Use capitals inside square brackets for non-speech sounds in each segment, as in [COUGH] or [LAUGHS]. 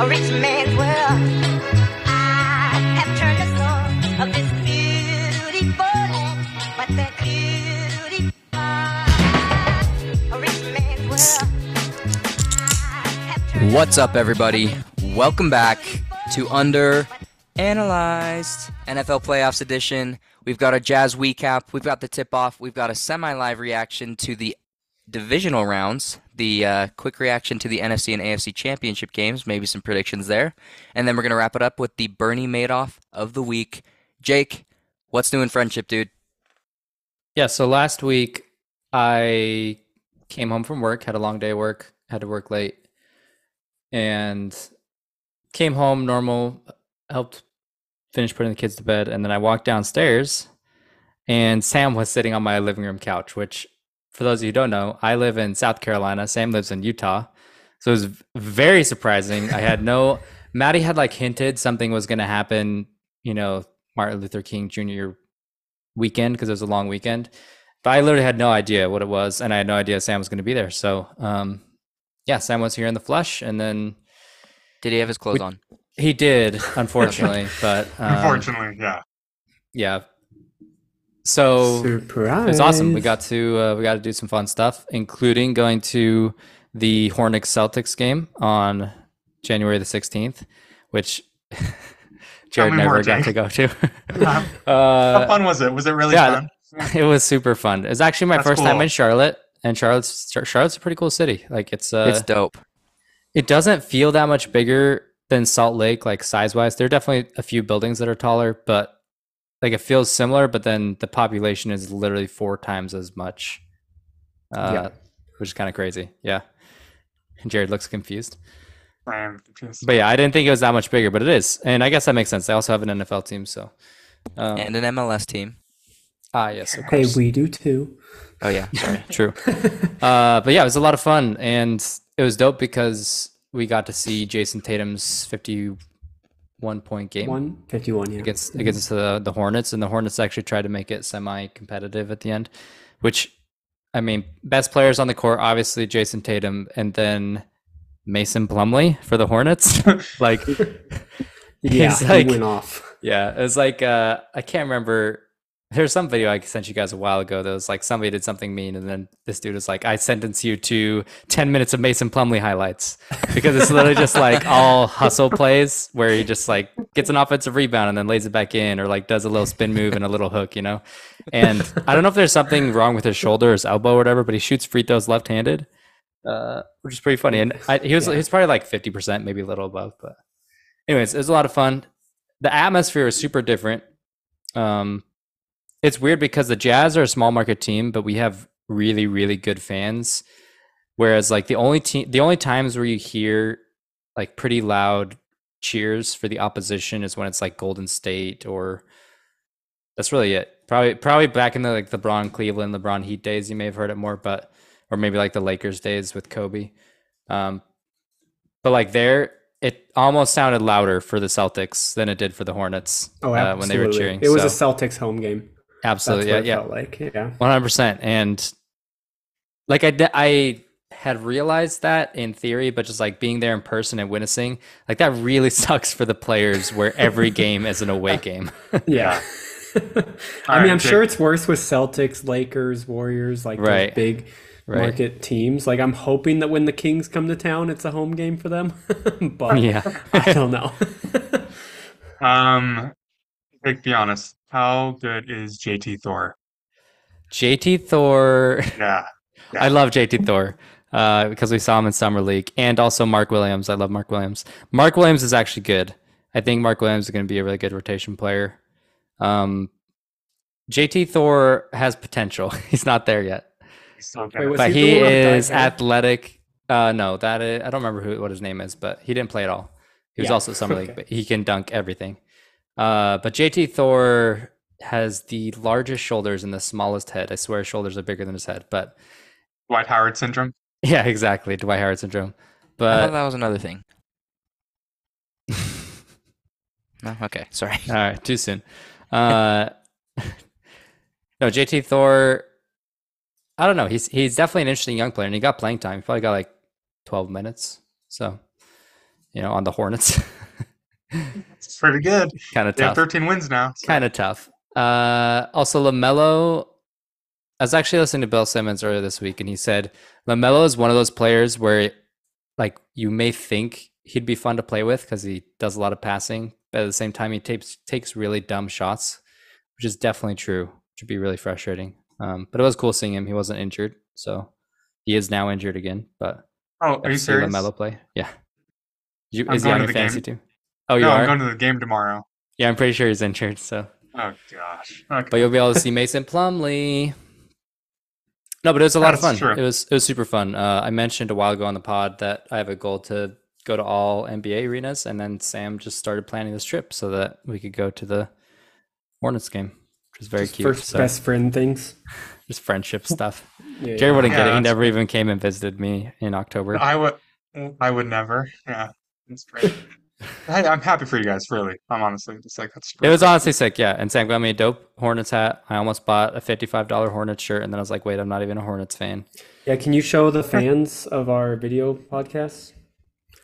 a rich man's world. I have turned the soul of this beautiful land, but that beauty a rich man's world. What's up, everybody? Welcome back to Under Analyzed NFL Playoffs Edition. We've got a Jazz recap. We've got the tip off. We've got a semi live reaction to the divisional rounds, the uh, quick reaction to the NFC and AFC championship games, maybe some predictions there. And then we're going to wrap it up with the Bernie Madoff of the week. Jake, what's new in friendship, dude? Yeah, so last week I came home from work, had a long day of work, had to work late, and came home normal, helped finish putting the kids to bed, and then I walked downstairs and Sam was sitting on my living room couch, which for those of you who don't know, I live in South Carolina. Sam lives in Utah. So it was very surprising. I had no [LAUGHS] Maddie had like hinted something was gonna happen, you know, Martin Luther King Jr. weekend because it was a long weekend. But I literally had no idea what it was, and I had no idea Sam was going to be there. So, um, yeah, Sam was here in the flesh, and then Did he have his clothes We- on? he did, [LAUGHS] unfortunately. but um, Unfortunately, yeah. yeah. So Surprise! it was awesome. We got to uh, we got to do some fun stuff, including going to the Hornets Celtics game on January the sixteenth, which [LAUGHS] Jared never more, got to go to. [LAUGHS] [LAUGHS] Uh, How fun was it? Was it really yeah, fun? it was super fun. It was actually my That's first time in Charlotte, and Charlotte's Charlotte's a pretty cool city. Like it's uh, it's dope. it doesn't feel that much bigger than Salt Lake, like size wise. There are definitely a few buildings that are taller, but like it feels similar. But then the population is literally four times as much, uh, Yeah. which is kind of crazy. Yeah. And Jared looks confused, I'm confused. but yeah, I didn't think it was that much bigger, but it is, and I guess that makes sense. They also have an NFL team, so. Um, And an MLS team. ah, yes, of course. Hey, we do too. Oh, yeah. Sorry. [LAUGHS] True. uh, but yeah, it was a lot of fun, and it was dope because we got to see Jayson Tatum's fifty-one point game. One fifty-one. Yeah. against against the the Hornets, and the Hornets actually tried to make it semi-competitive at the end, which I mean, best players on the court, obviously Jayson Tatum, and then Mason Plumlee for the Hornets. [LAUGHS] like, yeah, he's he like- went off. yeah, it was like uh, I can't remember. There's some video I sent you guys a while ago that was like somebody did something mean, and then this dude was like, "I sentence you to 10 minutes of Mason Plumlee highlights," because it's literally just like all hustle plays where he just like gets an offensive rebound and then lays it back in, or like does a little spin move and a little hook, you know. And I don't know if there's something wrong with his shoulder, or his elbow, or whatever, but he shoots free throws left-handed, uh, which is pretty funny. And I, he was Yeah. he was probably like 50%, maybe a little above, but anyways, it was a lot of fun. The atmosphere is super different. Um, it's weird because the Jazz are a small market team, but we have really, really good fans. Whereas, like the only team, the only times where you hear like pretty loud cheers for the opposition is when it's like Golden State or that's really it. Probably, probably back in the like LeBron Cleveland, LeBron Heat days, you may have heard it more, but or maybe like the Lakers days with Kobe. Um, but like there, it almost sounded louder for the Celtics than it did for the Hornets Oh, uh, when they were cheering. It was So- a Celtics home game. Absolutely, That's what yeah, it yeah, felt like. Yeah. one hundred percent. And like I, I had realized that in theory, but just like being there in person and witnessing, like that really [LAUGHS] sucks for the players where every [LAUGHS] game is an away game. Yeah. [LAUGHS] I mean, I'm sure it's worse with Celtics, Lakers, Warriors, like Right. those big Right. market teams. Like, I'm hoping that when the Kings come to town, it's a home game for them. but yeah. I don't know. Um, Jake, be honest. How good is JT Thor? JT Thor. Yeah. [LAUGHS] I love JT Thor uh, because we saw him in summer league, and also Mark Williams. I love Mark Williams. Mark Williams is actually good. I think Mark Williams is going to be a really good rotation player. Um, JT Thor has potential. [LAUGHS] He's not there yet, He's so Wait, good. but he he the one that is died, huh? athletic. Uh, no, that is, I don't remember who what his name is, but he didn't play at all. He was Yeah, also summer [LAUGHS] league, okay. but he can dunk everything. Uh, but JT Thor has the largest shoulders and the smallest head. I swear his shoulders are bigger than his head, but Dwight Howard syndrome. [LAUGHS] Yeah, exactly. Dwight Howard syndrome. I thought But that was another thing. [LAUGHS] No, okay, sorry. all right, too soon. Uh, [LAUGHS] no, JT Thor. I don't know. He's he's definitely an interesting young player, and he got playing time. He probably got like twelve minutes. So you know, on the Hornets. It's pretty good. kind of They have tough. 13 wins now. so- Kind of tough. Uh, also, LaMelo. I was actually listening to Bill Simmons earlier this week, and he said LaMelo is one of those players where, like, you may think he'd be fun to play with because he does a lot of passing, but at the same time, he takes takes really dumb shots, which is definitely true. Which would be really frustrating. Um, but it was cool seeing him. He wasn't injured, so he is now injured again. But Oh, are you serious? LaMelo play? Yeah. You, is he on your the fantasy game. team? Oh, you no, are. I'm going to the game tomorrow. yeah, I'm pretty sure he's injured. So. Oh gosh. Okay. but you'll be able to see Mason Plumlee. No, but it was a lot of fun. True. It was it was super fun. Uh, I mentioned a while ago on the pod that I have a goal to go to all NBA arenas, and then Sam just started planning this trip so that we could go to the Hornets game, which is very Just cute. First so best friend things. [LAUGHS] just friendship stuff. [LAUGHS] Yeah, Jerry wouldn't get Yeah, it. He that's never even came and visited me in October. I would. I would never. Yeah, it's great. [LAUGHS] I, I'm happy for you guys. Really, I'm honestly just like that's. It was honestly sick, yeah. And Sam got me a dope Hornets hat. I almost bought a fifty-five dollar Hornets shirt, and then I was like, "Wait, I'm not even a Hornets fan." Yeah, can you show the fans of our video podcast?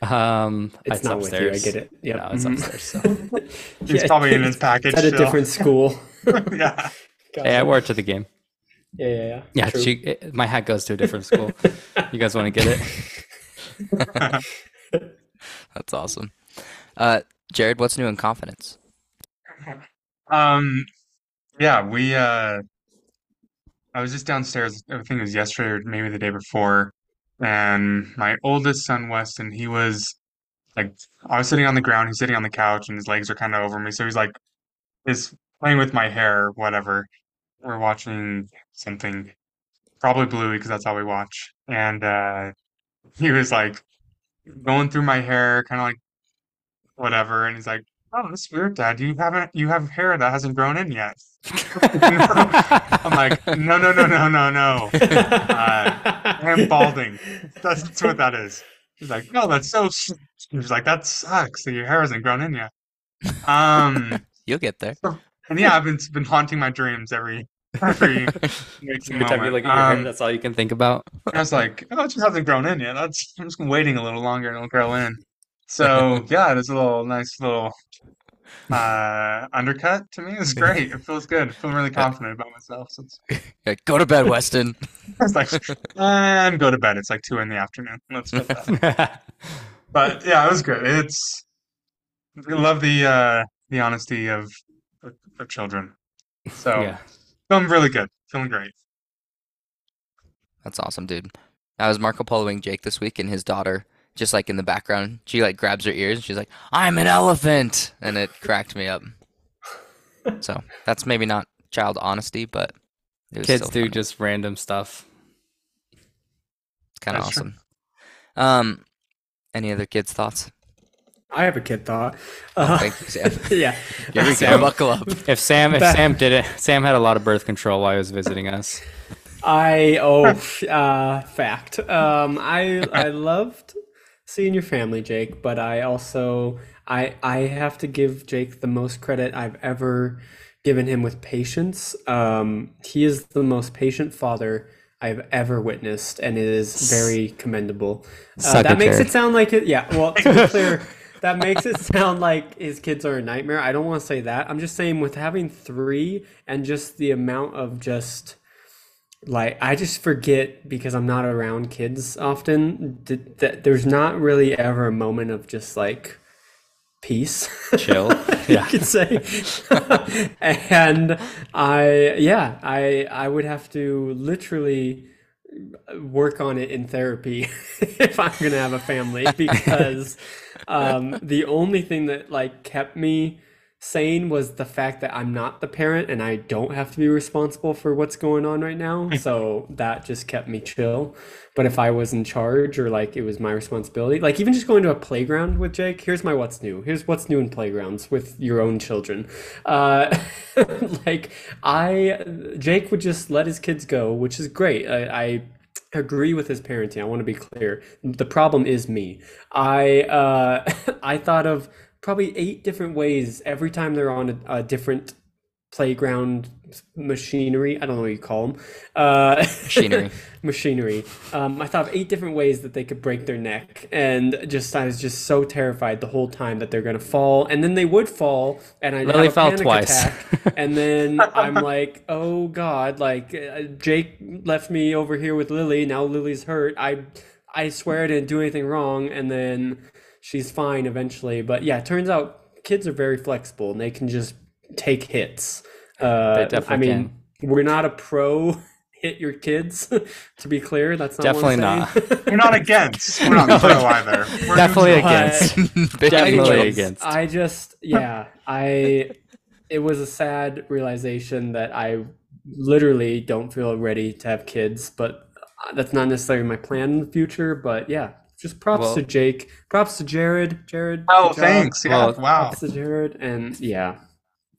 Um, It's not with you. I get it. Yeah, No, it's upstairs. So. [LAUGHS] He's probably in his package. It's at a still. different school. [LAUGHS] yeah. Hey, I wore it to the game. Yeah, yeah, yeah. Yeah, True. she, it, my hat goes to a different school. you guys want to get it? [LAUGHS] That's awesome. Uh, Jared, what's new in confidence? Um. Yeah, we. uh I was just downstairs. I think it was yesterday or maybe the day before, and my oldest son Weston, he was like, I was sitting on the ground, he's sitting on the couch, and his legs are kind of over me, so he's like, is playing with my hair, whatever. We're watching something, probably Bluey, because that's all we watch, and uh he was like going through my hair, kind of like whatever, and he's like, "Oh, that's weird, Dad. You haven't, you have hair that hasn't grown in yet." [LAUGHS] I'm like, "No, no, no, no, no, no. Uh, I'm balding. That's, that's what that is." He's like, "No, that's so." He's like, "That sucks. That your hair hasn't grown in yet." Um, [LAUGHS] You'll get there. and yeah, I've been been haunting my dreams every every [LAUGHS] Every time you look at your hair, Um, that's all you can think about. I was like, oh, it just hasn't grown in yet. That's I'm just waiting a little longer and it'll grow in. So yeah, a little nice little uh undercut to me. It's great. It feels good. I feel really confident about myself. So Yeah, Go to bed, Weston. [LAUGHS] it's like and go to bed. It's like two in the afternoon. Let's that. [LAUGHS] But yeah, it was good. It's I love the uh the honesty of of children. So yeah. feeling really good. Feeling great. That's awesome, dude. I was Marco Poloing Jake this week, and his daughter, just like in the background, she like grabs her ears and she's like, "I'm an elephant," and it cracked me up. So that's maybe not child honesty, but it was Kids still do funny. just random stuff. It's kind of That's true. awesome. Um, any other kids' thoughts? I have a kid thought. Oh, Uh, thank you, Sam. [LAUGHS] yeah. Here we [LAUGHS] go. Sam. Buckle up. [LAUGHS] If Sam, if Sam did it, Sam had a lot of birth control while he was visiting us. I oh uh, fact. Um, I I loved seeing your family, Jake, but I also I I have to give Jake the most credit I've ever given him with patience. Um, he is the most patient father I've ever witnessed, and it is very commendable. Uh, that makes it sound like it. Yeah, well, to be [LAUGHS] clear. That makes it sound like his kids are a nightmare. I don't want to say that. I'm just saying with having three and just the amount of just like I just forget because I'm not around kids often that, that there's not really ever a moment of just like peace. Chill. [LAUGHS] you could say. [LAUGHS] and I yeah, I I would have to literally work on it in therapy [LAUGHS] if I'm gonna have a family because um, the only thing that like kept me sane was the fact that I'm not the parent and I don't have to be responsible for what's going on right now. So that just kept me chill. But if I was in charge or like it was my responsibility, like even just going to a playground with Jake, here's my what's new. Here's what's new in playgrounds with your own children. Uh, [LAUGHS] like I, Jake would just let his kids go, which is great. I, I agree with his parenting. I want to be clear. The problem is me. I uh, [LAUGHS] I thought of probably eight different ways every time they're on a, a different playground machinery. I don't know what you call them. Uh, Machinery. [LAUGHS] machinery. Um, I thought of eight different ways that they could break their neck, and just I was just so terrified the whole time that they're gonna fall, and then they would fall, and I have fell panic twice. attack, [LAUGHS] and then I'm like, oh god, like uh, Jake left me over here with Lily. Now Lily's hurt. I I swear I didn't do anything wrong, and then she's fine eventually. But yeah, it turns out kids are very flexible and they can just take hits. Uh, They definitely I mean, we're not a pro [LAUGHS] hit your kids, [LAUGHS] to be clear. That's not Definitely not. [LAUGHS] saying. We're not against. We're not pro either. We're Definitely neutral. against. Big Definitely against. I just, yeah, I, it was a sad realization that I literally don't feel ready to have kids, but that's not necessarily my plan in the future. But yeah, just props Well- to Jake, props to Jared. Jared, Oh, good thanks. Yeah. Well, wow. Props to Jared, and yeah,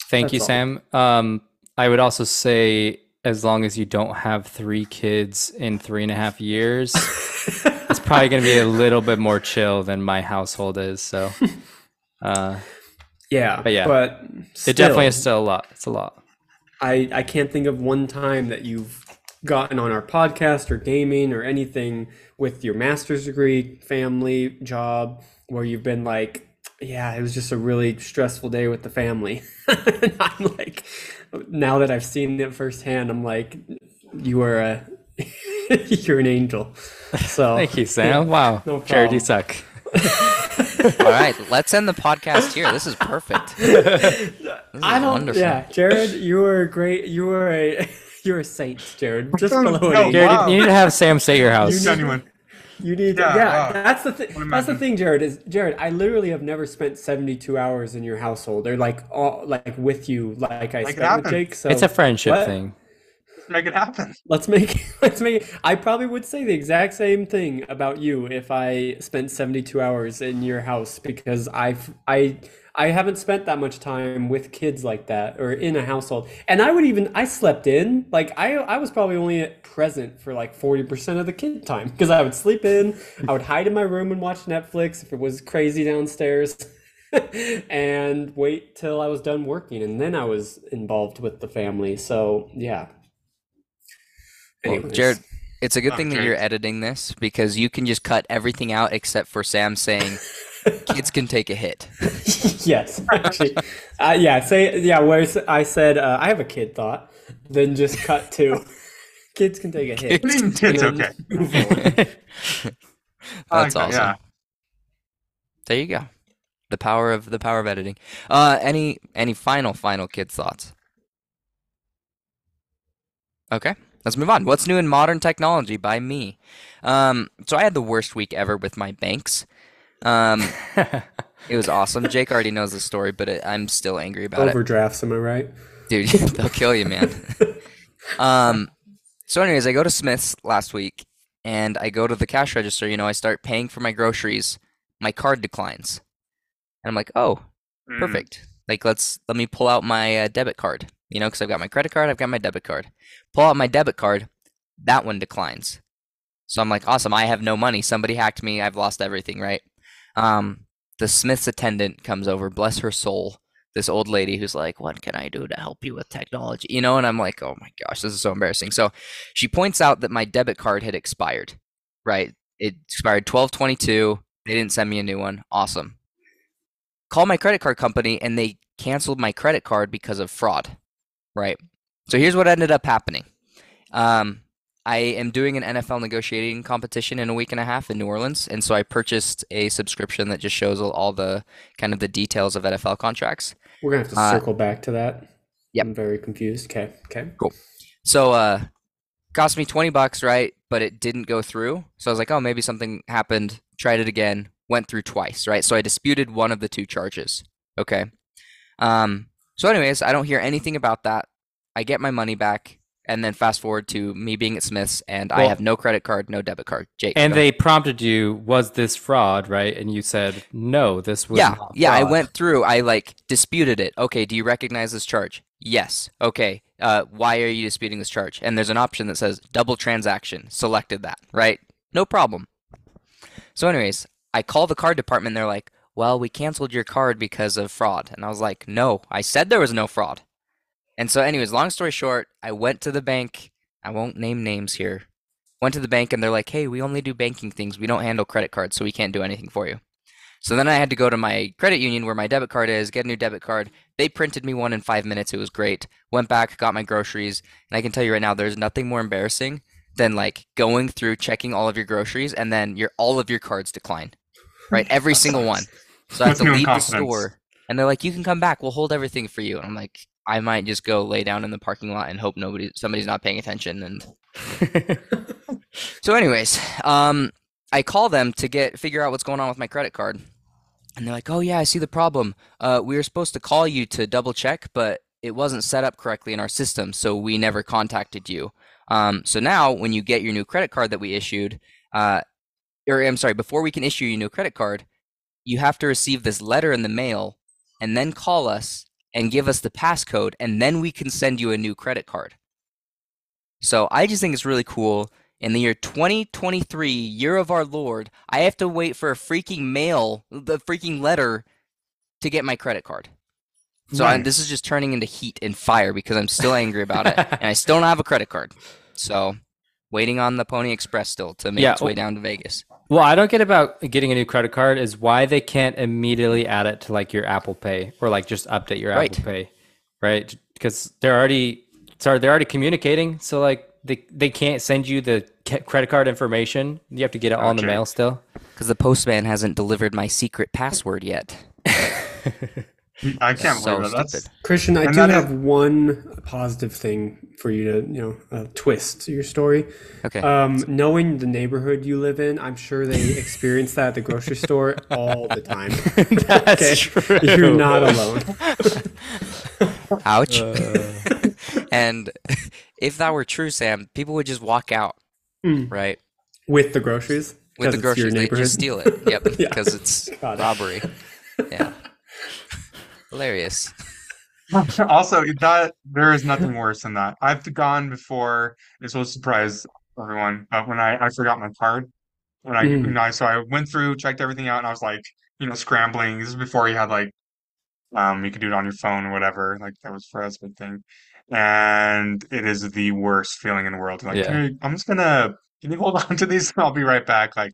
Thank you, all. Sam. Um, I would also say, as long as you don't have three kids in three and a half years, [LAUGHS] it's probably going to be a little bit more chill than my household is. So, uh, yeah, But yeah, but it definitely is still, still a lot. It's a lot. I I can't think of one time that you've gotten on our podcast or gaming or anything with your master's degree, family, job, where you've been like, yeah, it was just a really stressful day with the family. [LAUGHS] and I'm like, now that I've seen it firsthand, I'm like, you are a, [LAUGHS] you're an angel. So [LAUGHS] Thank you, Sam. Wow, No Jared, you suck. All right, let's end the podcast here. This is perfect. This is I don't. wonderful. Yeah, Jared, you a great. You are a. You're a saint, Jared. Just below no, an Jared, Wow. you need to have Sam stay at your house. You Genuine. You need, Yeah, yeah. wow. That's the thing. What am I That's the thing, Jared. Is Jared? I literally have never spent seventy-two hours in your household, or like all like with you, like I Make it spent with. Jake. So it's a friendship What? thing. Make it happen. let's make [LAUGHS] let's make. it- I probably would say the exact same thing about you if I spent seventy-two hours in your house because I've I I haven't spent that much time with kids like that or in a household. And I would even I slept in like I I was probably only present for like forty percent of the kid time because I would sleep in. I would hide in my room and watch Netflix if it was crazy downstairs. [LAUGHS] and wait till I was done working, and then I was involved with the family. So yeah. Well, Jared, it's a good Oh, thing that you're editing this because you can just cut everything out except for Sam saying kids can take a hit. [LAUGHS] yes, actually, uh, yeah. Say yeah. Where s- I said uh, I have a kid thought, then just cut to kids can take a hit. Kids can take- okay. move on. I [LAUGHS] That's like awesome. yeah. There you go. The power of the power of editing. Uh, any any final final kids thoughts? Okay, let's move on. What's new in modern technology by me? Um, so I had the worst week ever with my banks. Um, [LAUGHS] it was awesome. Jake already knows the story, but it, I'm still angry about it. Overdrafts, am I right? Dude, [LAUGHS] they'll kill you, man. [LAUGHS] um, so, anyways, I go to Smith's last week, and I go to the cash register. You know, I start paying for my groceries. My card declines, and I'm like, "Oh, Mm. perfect. Like, let's let me pull out my uh, debit card. You know, because I've got my credit card, I've got my debit card. Pull out my debit card, that one declines. So I'm like, awesome. I have no money. Somebody hacked me. I've lost everything. Right. Um, the Smith's attendant comes over. Bless her soul this old lady who's like, What can I do to help you with technology? You know, and I'm like, Oh my gosh, this is so embarrassing. So she points out that my debit card had expired, right? It expired 1222. They didn't send me a new one. Awesome. Call my credit card company and they canceled my credit card because of fraud, right? So here's what ended up happening. Um, I am doing an NFL negotiating competition in a week and a half in New Orleans, and so I purchased a subscription that just shows all- the kind of the details of NFL contracts. We're gonna have to Uh, circle back to that. yep. I'm very confused. Okay, okay. Cool. So uh cost me 20 bucks, right? But it didn't go through. So I was like, "Oh, maybe something happened." Tried it again, went through twice, right? So I disputed one of the two charges. Okay. Um so anyways, I don't hear anything about that. I get my money back and then fast forward to me being at Smith's and I have no credit card, no debit card. Jake. and they prompted you, was this fraud, right? And you said, no, this was yeah, not yeah. I went through. I like disputed it. Okay, do you recognize this charge? Yes. Okay. Uh, why are you disputing this charge? And there's an option that says double transaction. Selected that. Right. No problem. So, anyways, I call the card department. They're like, "Well, we canceled your card because of fraud." And I was like, "No, I said there was no fraud." And so, anyways, long story short, I went to the bank. I won't name names here. Went to the bank and they're like, hey, we only do banking things. We don't handle credit cards, so we can't do anything for you. So then I had to go to my credit union where my debit card is, get a new debit card. They printed me one in five minutes. It was great. Went back, got my groceries. And I can tell you right now, there's nothing more embarrassing than like going through checking all of your groceries and then your all of your cards decline. Right? [LAUGHS] Every single one. So I have to leave the store, and they're like, "You can come back. We'll hold everything for you." And I'm like, I might just go lay down in the parking lot and hope nobody, somebody's not paying attention. And [LAUGHS] so, anyways, um, I call them to get figure out what's going on with my credit card, and they're like, "Oh yeah, I see the problem. Uh, we were supposed to call you to double check, but it wasn't set up correctly in our system, so we never contacted you. Um, so now, when you get your new credit card that we issued, uh, or I'm sorry, before we can issue you a new credit card, you have to receive this letter in the mail and then call us and give us the passcode, and then we can send you a new credit card. So I just think it's really cool. In the year 2023, year of our Lord, I have to wait for a freaking mail, the freaking letter, to get my credit card. So I, this is just turning into heat and fire because I'm still angry about it, and I still don't have a credit card. So waiting on the Pony Express still to make Yeah, its way down to Vegas. Well, I don't get about getting a new credit card is why they can't immediately add it to like your Apple Pay or like just update your Right. Apple Pay, right? Because they're already sorry, they're already communicating. So like they they can't send you the credit card information. You have to get it in the mail still. Because the postman hasn't delivered my secret password yet. [LAUGHS] [LAUGHS] I can't So believe that. That's stupid. Christian, I And do have is- one positive thing for you to, you know, uh, twist your story. Okay. Um, knowing the neighborhood you live in, I'm sure they experience that at the grocery store all the time. [LAUGHS] That's true. You're not alone. [LAUGHS] Ouch. Uh. and if that were true, Sam, people would just walk out, Mm. right? With the groceries? With the it's groceries, they neighborhood? just steal it. Yep, Yeah. because it's Got it. robbery. Yeah. Hilarious. [LAUGHS] also that there is nothing worse than that. I've gone before. This will surprise everyone, but when I I forgot my card, when I Mm. you know, so I went through, checked everything out, and I was like, you know, scrambling. This is before you had like, um, you could do it on your phone or whatever. Like that was for us a big thing, and it is the worst feeling in the world. Like, Yeah. hey, I'm just gonna. Can you hold on to these? [LAUGHS] I'll be right back. Like,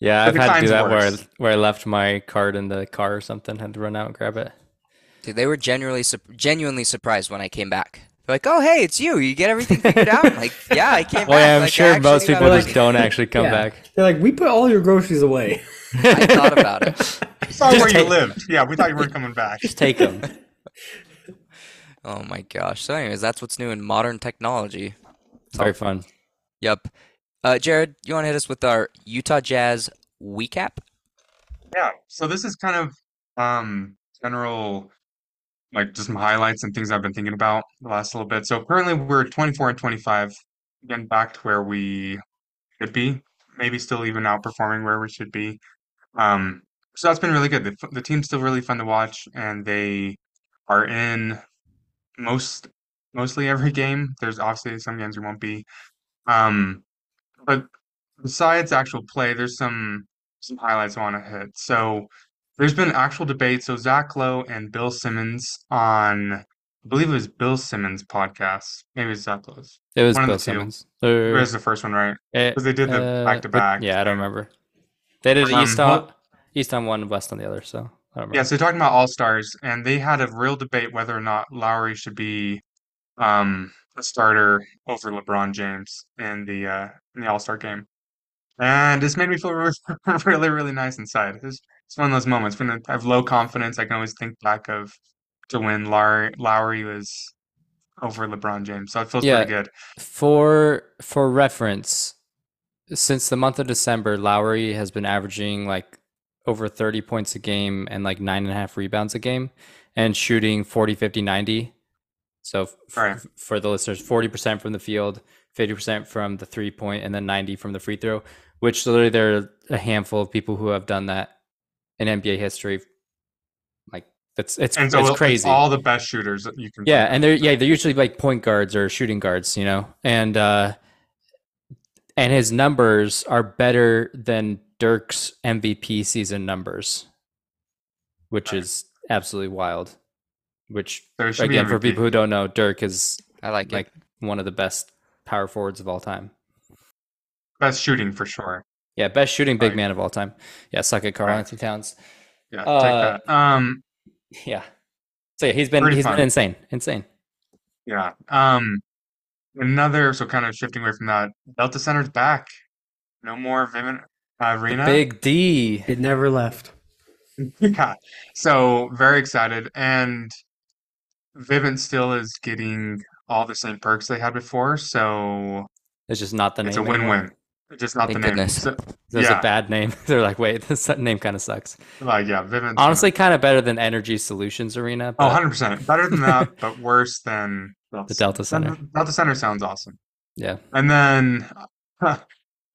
Yeah, I've had to do kind's that where I, where I left my card in the car or something. Had to run out and grab it. Dude, they were genuinely sup- genuinely surprised when I came back. They're like, "Oh, hey, it's you. You get everything figured out?" I'm like, [LAUGHS] yeah, I came Well, back. yeah, I'm Like, sure most people just everything." don't actually come Yeah. back. They're like, we put all your groceries away. [LAUGHS] I thought about it. saw Just where you lived. Yeah, we thought you weren't coming back. Just take them. [LAUGHS] Oh my gosh. So, anyways, that's what's new in modern technology. Very fun. Yep. Uh, Jared, you want to hit us with our Utah Jazz recap? Yeah, so this is kind of um general like just some highlights and things I've been thinking about the last little bit. So currently we're 24 and 25, again back to where we should be, maybe still even outperforming where we should be. Um, so that's been really good. The, the team's still really fun to watch, and they are in most mostly every [LAUGHS] game. There's obviously some games you won't be. Um, but besides actual play, there's some some highlights I want to hit. So there's been actual debate. So Zach Lowe and Bill Simmons on, I believe it was Bill Simmons' podcast. Maybe it's Zach Lowe's. It was One of Bill the two. Simmons. Or Or, is the first one right? eh, Because they did the back to back. Yeah, I don't remember. They did Um, East on East on one, West on the other. So I don't remember. Yeah, so they're talking about All Stars, and they had a real debate whether or not Lauri should be um, a starter over LeBron James in the uh, in the All Star game. And this made me feel really, [LAUGHS] really, really nice inside. It's, it's one of those moments when I have low confidence. I can always think back of to when Lauri, Lauri was over LeBron James. So it feels Yeah. pretty good. For for reference, since the month of December, Lauri has been averaging like over 30 points a game and like nine and a half rebounds a game and shooting 40, 50, 90. So f- Right. for the listeners, 40% from the field, 50% from the three point, and then 90 from the free throw, which literally there are a handful of people who have done that in NBA history. Like that's it's And so it's it's crazy. all the best shooters that you can. Yeah, and they're yeah they're usually like point guards or shooting guards, you know, and uh, and his numbers are better than Dirk's MVP season numbers, which Right. is absolutely wild. which So it should be again for people who don't know, Dirk is I like, like it. one of the best power forwards of all time. Best shooting for sure. Yeah, best shooting big Right. man of all time. Yeah, suck it, Karl Right. Anthony Towns. Yeah, Uh, take that. Um, Yeah. So yeah, he's been Pretty he's fun. been insane, insane. yeah. Um, another. So kind of shifting away from that. Delta Center's back. No more Vivint Arena. Big D. It never left. [LAUGHS] Yeah. So very excited. And Vivint still is getting all the same perks they had before. So It's just not the name. it's a anymore. win-win. It's just not Thank the name. goodness. So, There's Yeah. a bad name. [LAUGHS] They're like, wait, [LAUGHS] this name kind of sucks. like, yeah, Vivint. Honestly, kind of better than Energy Solutions Arena. Oh, 100%. Better than that, [LAUGHS] but worse than The Delta Center. Delta Center sounds awesome. yeah, And then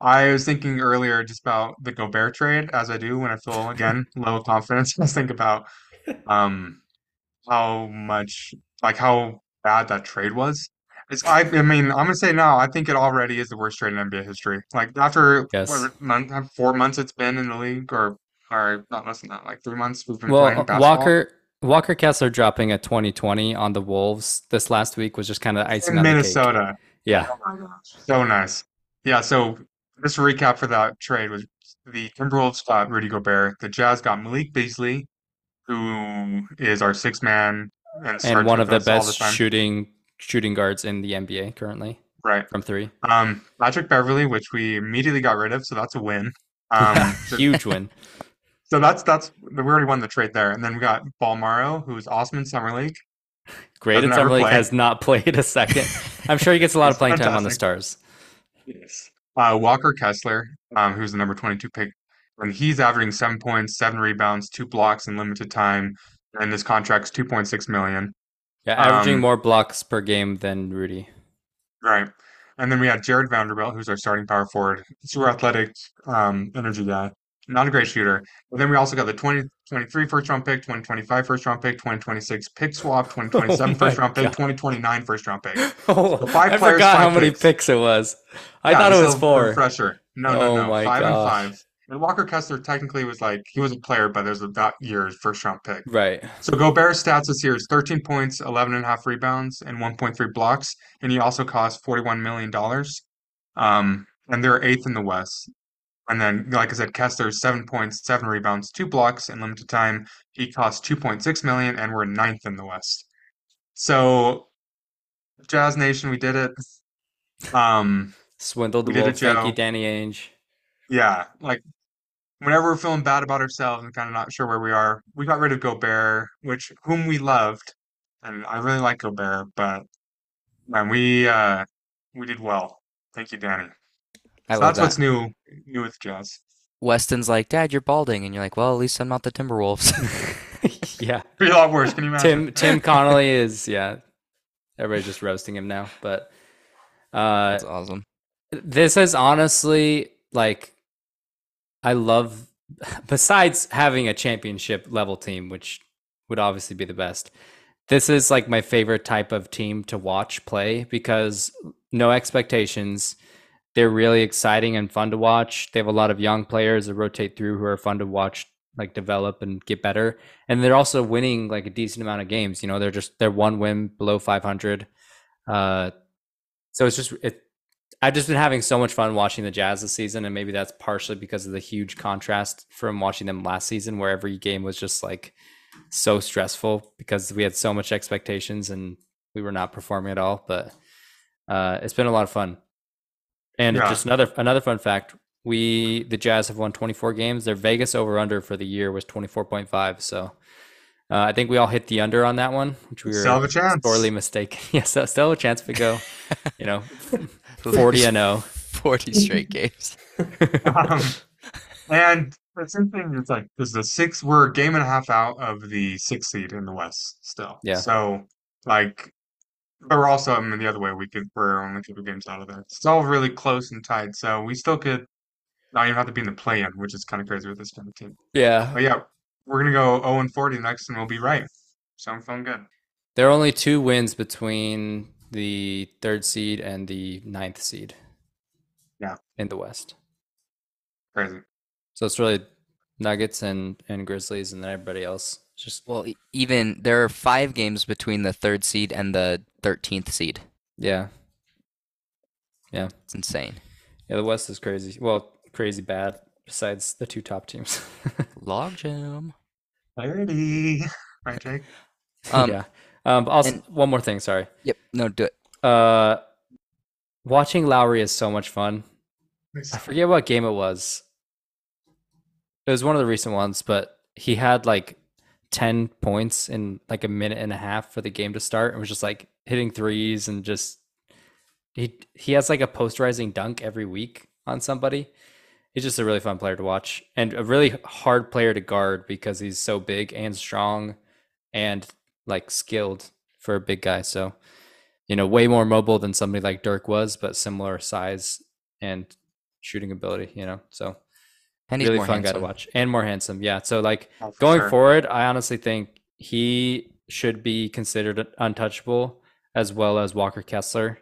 I was thinking earlier just about the Gobert trade, as I do when I feel again low confidence. Just think about um how much like how bad that trade was. It's I I mean I'm gonna say now I think it already is the worst trade in NBA history. Like after Yes. what month four months it's been in the league or or not less than that like three months we've been well, playing uh, basketball. Walker Walker Kessler dropping a 2020 on the Wolves this last week was just kind of icing in on the cake. Minnesota. Yeah, Oh my gosh, so nice. Yeah, so just a recap for that trade was the Timberwolves got Rudy Gobert, the Jazz got Malik Beasley, who is our six man and, and one of the best time. shooting shooting guards in the NBA currently Right. from three. Um, Patrick Beverley, which we immediately got rid of, so that's a win. Um, [LAUGHS] Huge win. [LAUGHS] so that's that's we already won the trade there, and then we got Bolmaro, who's awesome in summer league. Great in Summer League play. has not played a second. I'm sure he gets a lot of playing time on the. Stars. Yes. Uh, Walker Kessler, um, who's the number 22 pick, and he's averaging seven points, seven rebounds, two blocks in limited time, and his contract's 2.6 million. Yeah, averaging Um, more blocks per game than Rudy. Right. And then we had Jarred Vanderbilt, who's our starting power forward, super athletic, um, energy guy, not a great shooter. But then we also got the 2023 first round pick, 2025 first round pick, 2026 pick swap, 2027 [LAUGHS] Oh first round pick, God. 2029 first round pick. [LAUGHS] Oh, five I players, forgot how five many picks. picks it was. I Yeah, thought it was four. Fresher. No, no, Oh no. five and five. And Walker Kessler technically was like he was a player, but there's a that year's first round pick. Right. So Gobert's stats this year is 13 points, 11 and a half rebounds, and 1.3 blocks, and he also cost 41 million dollars. Um, and they're eighth in the West. And then, like I said, Kessler's seven points, seven rebounds, two blocks in limited time. He cost 2.6 million, and we're ninth in the West. So, Jazz Nation, we did it. Um, Swindled the it, Wolves. Thank you, Danny Ainge. yeah, like whenever we're feeling bad about ourselves and kind of not sure where we are, we got rid of Gobert, which whom we loved, and I really like Gobert, but man, we uh we did well. Thank you, Danny. I So love that's what's new new with Jazz. Weston's like, Dad, you're balding, and you're like, well, at least I'm not the Timberwolves. [LAUGHS] yeah. [LAUGHS] Be a lot worse. Can you imagine? Tim Tim [LAUGHS] Connolly is yeah. Everybody's just roasting him now, but uh That's awesome. this is honestly like I love [LAUGHS] besides having a championship level team, which would obviously be the best. This is like my favorite type of team to watch play because no expectations. They're really exciting and fun to watch. They have a lot of young players that rotate through who are fun to watch like develop and get better. And they're also winning like a decent amount of games. You know, they're just they're one win below 500. Uh so it's just it I've just been having so much fun watching the Jazz this season, and maybe that's partially because of the huge contrast from watching them last season, where every game was just like so stressful because we had so much expectations and we were not performing at all. But uh, it's been a lot of fun. And Yeah. just another another fun fact: we the Jazz have won 24 games. Their Vegas over under for the year was 24.5. So. Uh, I think we all hit the under on that one, which we were Still chance. sorely mistaken. [LAUGHS] yes, so still have a chance we go, you know, [LAUGHS] 40 [LAUGHS] and oh. 40 straight games. Um, [LAUGHS] and it's interesting. It's like there's the six. We're a game and a half out of the sixth seed in the West still. Yeah. So like, but we're also I mean the other way. We could we're only a couple games out of there. It's all really close and tight. So we still could not even have to be in the play-in, which is kind of crazy with this kind of team. Yeah. But yeah, we're gonna go 0 and 40 next, and we'll be right. So I'm feeling good. There are only two wins between the third seed and the ninth seed. Yeah. In the West. Crazy. So it's really Nuggets and and Grizzlies, and then everybody else. Just Well, even there are five games between the third seed and the 13th seed. Yeah. Yeah, It's insane. yeah. The West is crazy. Well, crazy bad. Besides the two top teams. [LAUGHS] Logjam. Clarity. Right, Jake? Um, [LAUGHS] yeah. Um. Also, and- one more thing. Sorry. Yep. No, do it. Uh, watching Lauri is so much fun. I forget what game it was. It was one of the recent ones, but he had like 10 points in like a minute and a half for the game to start and was just like hitting threes and just he he has like a posterizing dunk every week on somebody. He's just a really fun player to watch and a really hard player to guard because he's so big and strong and like skilled for a big guy. So, you know, way more mobile than somebody like Dirk was, but similar size and shooting ability, you know. So And he's really more fun guy to handsome. watch and more handsome. Yeah. So like Oh, for going sure. forward, I honestly think he should be considered untouchable as well as Walker Kessler.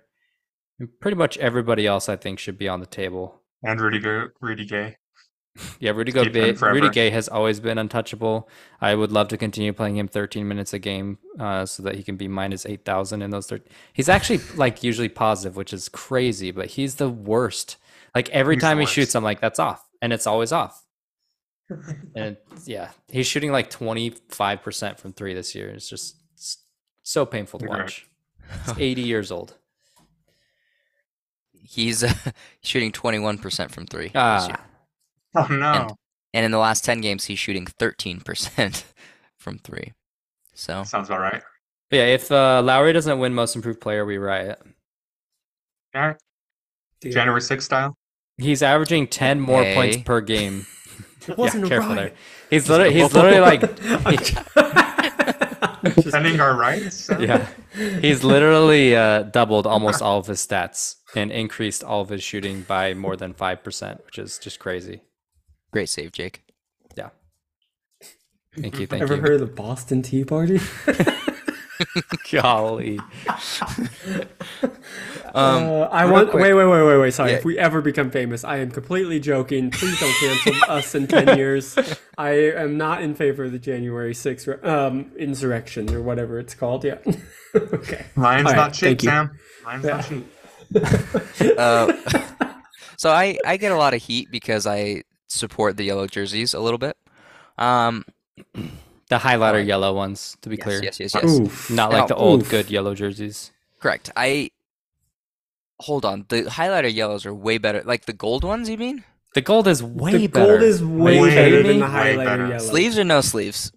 And pretty much everybody else I think should be on the table. And Rudy, Go- Rudy Gay. Yeah, Rudy Keep him Gay, Rudy. Gay has always been untouchable. I would love to continue playing him 13 minutes a game uh, so that he can be minus 8,000 in those 13. He's actually like usually positive, which is crazy, but he's the worst. Like every He's time he worst. shoots, I'm like, that's off. And it's always off. [LAUGHS] And yeah, he's shooting like 25% from three this year. It's just it's so painful to watch. He's 80 years old. [LAUGHS] He's uh, [LAUGHS] shooting 21% from three. this year. Ah, [LAUGHS] Oh no. And in the last 10 games, he's shooting 13% [LAUGHS] from three. So, Sounds about right. but yeah, if uh, Lauri doesn't win most improved player, we riot. Yeah. Deal. January 6th style. He's averaging 10 more points per game. [LAUGHS] It wasn't a careful riot. there. He's literally, he's literally like, Just- Defending our rights. uh, yeah, he's literally uh, doubled almost all of his stats and increased all of his shooting by more than 5%, which is just crazy. Great save, Jake. Yeah. Thank you. [LAUGHS] Thank you. Ever you. heard of the Boston Tea Party? [LAUGHS] [LAUGHS] Golly. Um, Uh, I want. quick- Wait, wait, wait, wait, wait. Sorry. Yeah. If we ever become famous, I am completely joking. Please don't cancel us in ten years. I am not in favor of the January 6th um, insurrection or whatever it's called. Yeah. okay. Mine's All right, not cheap, thank you. Sam. Mine's not cheap. Uh, so I, I get a lot of heat because I support the yellow jerseys a little bit. Um, [CLEARS THROAT] The highlighter Alright. yellow ones, to be yes, clear. yes, yes, yes. Oof. Not like Now- the old Oof. good yellow jerseys. Correct. I hold on. The highlighter yellows are way better. Like the gold ones, you mean? The gold is way the better. gold is way, you better kidding than the highlighter yellow. Sleeves or no sleeves?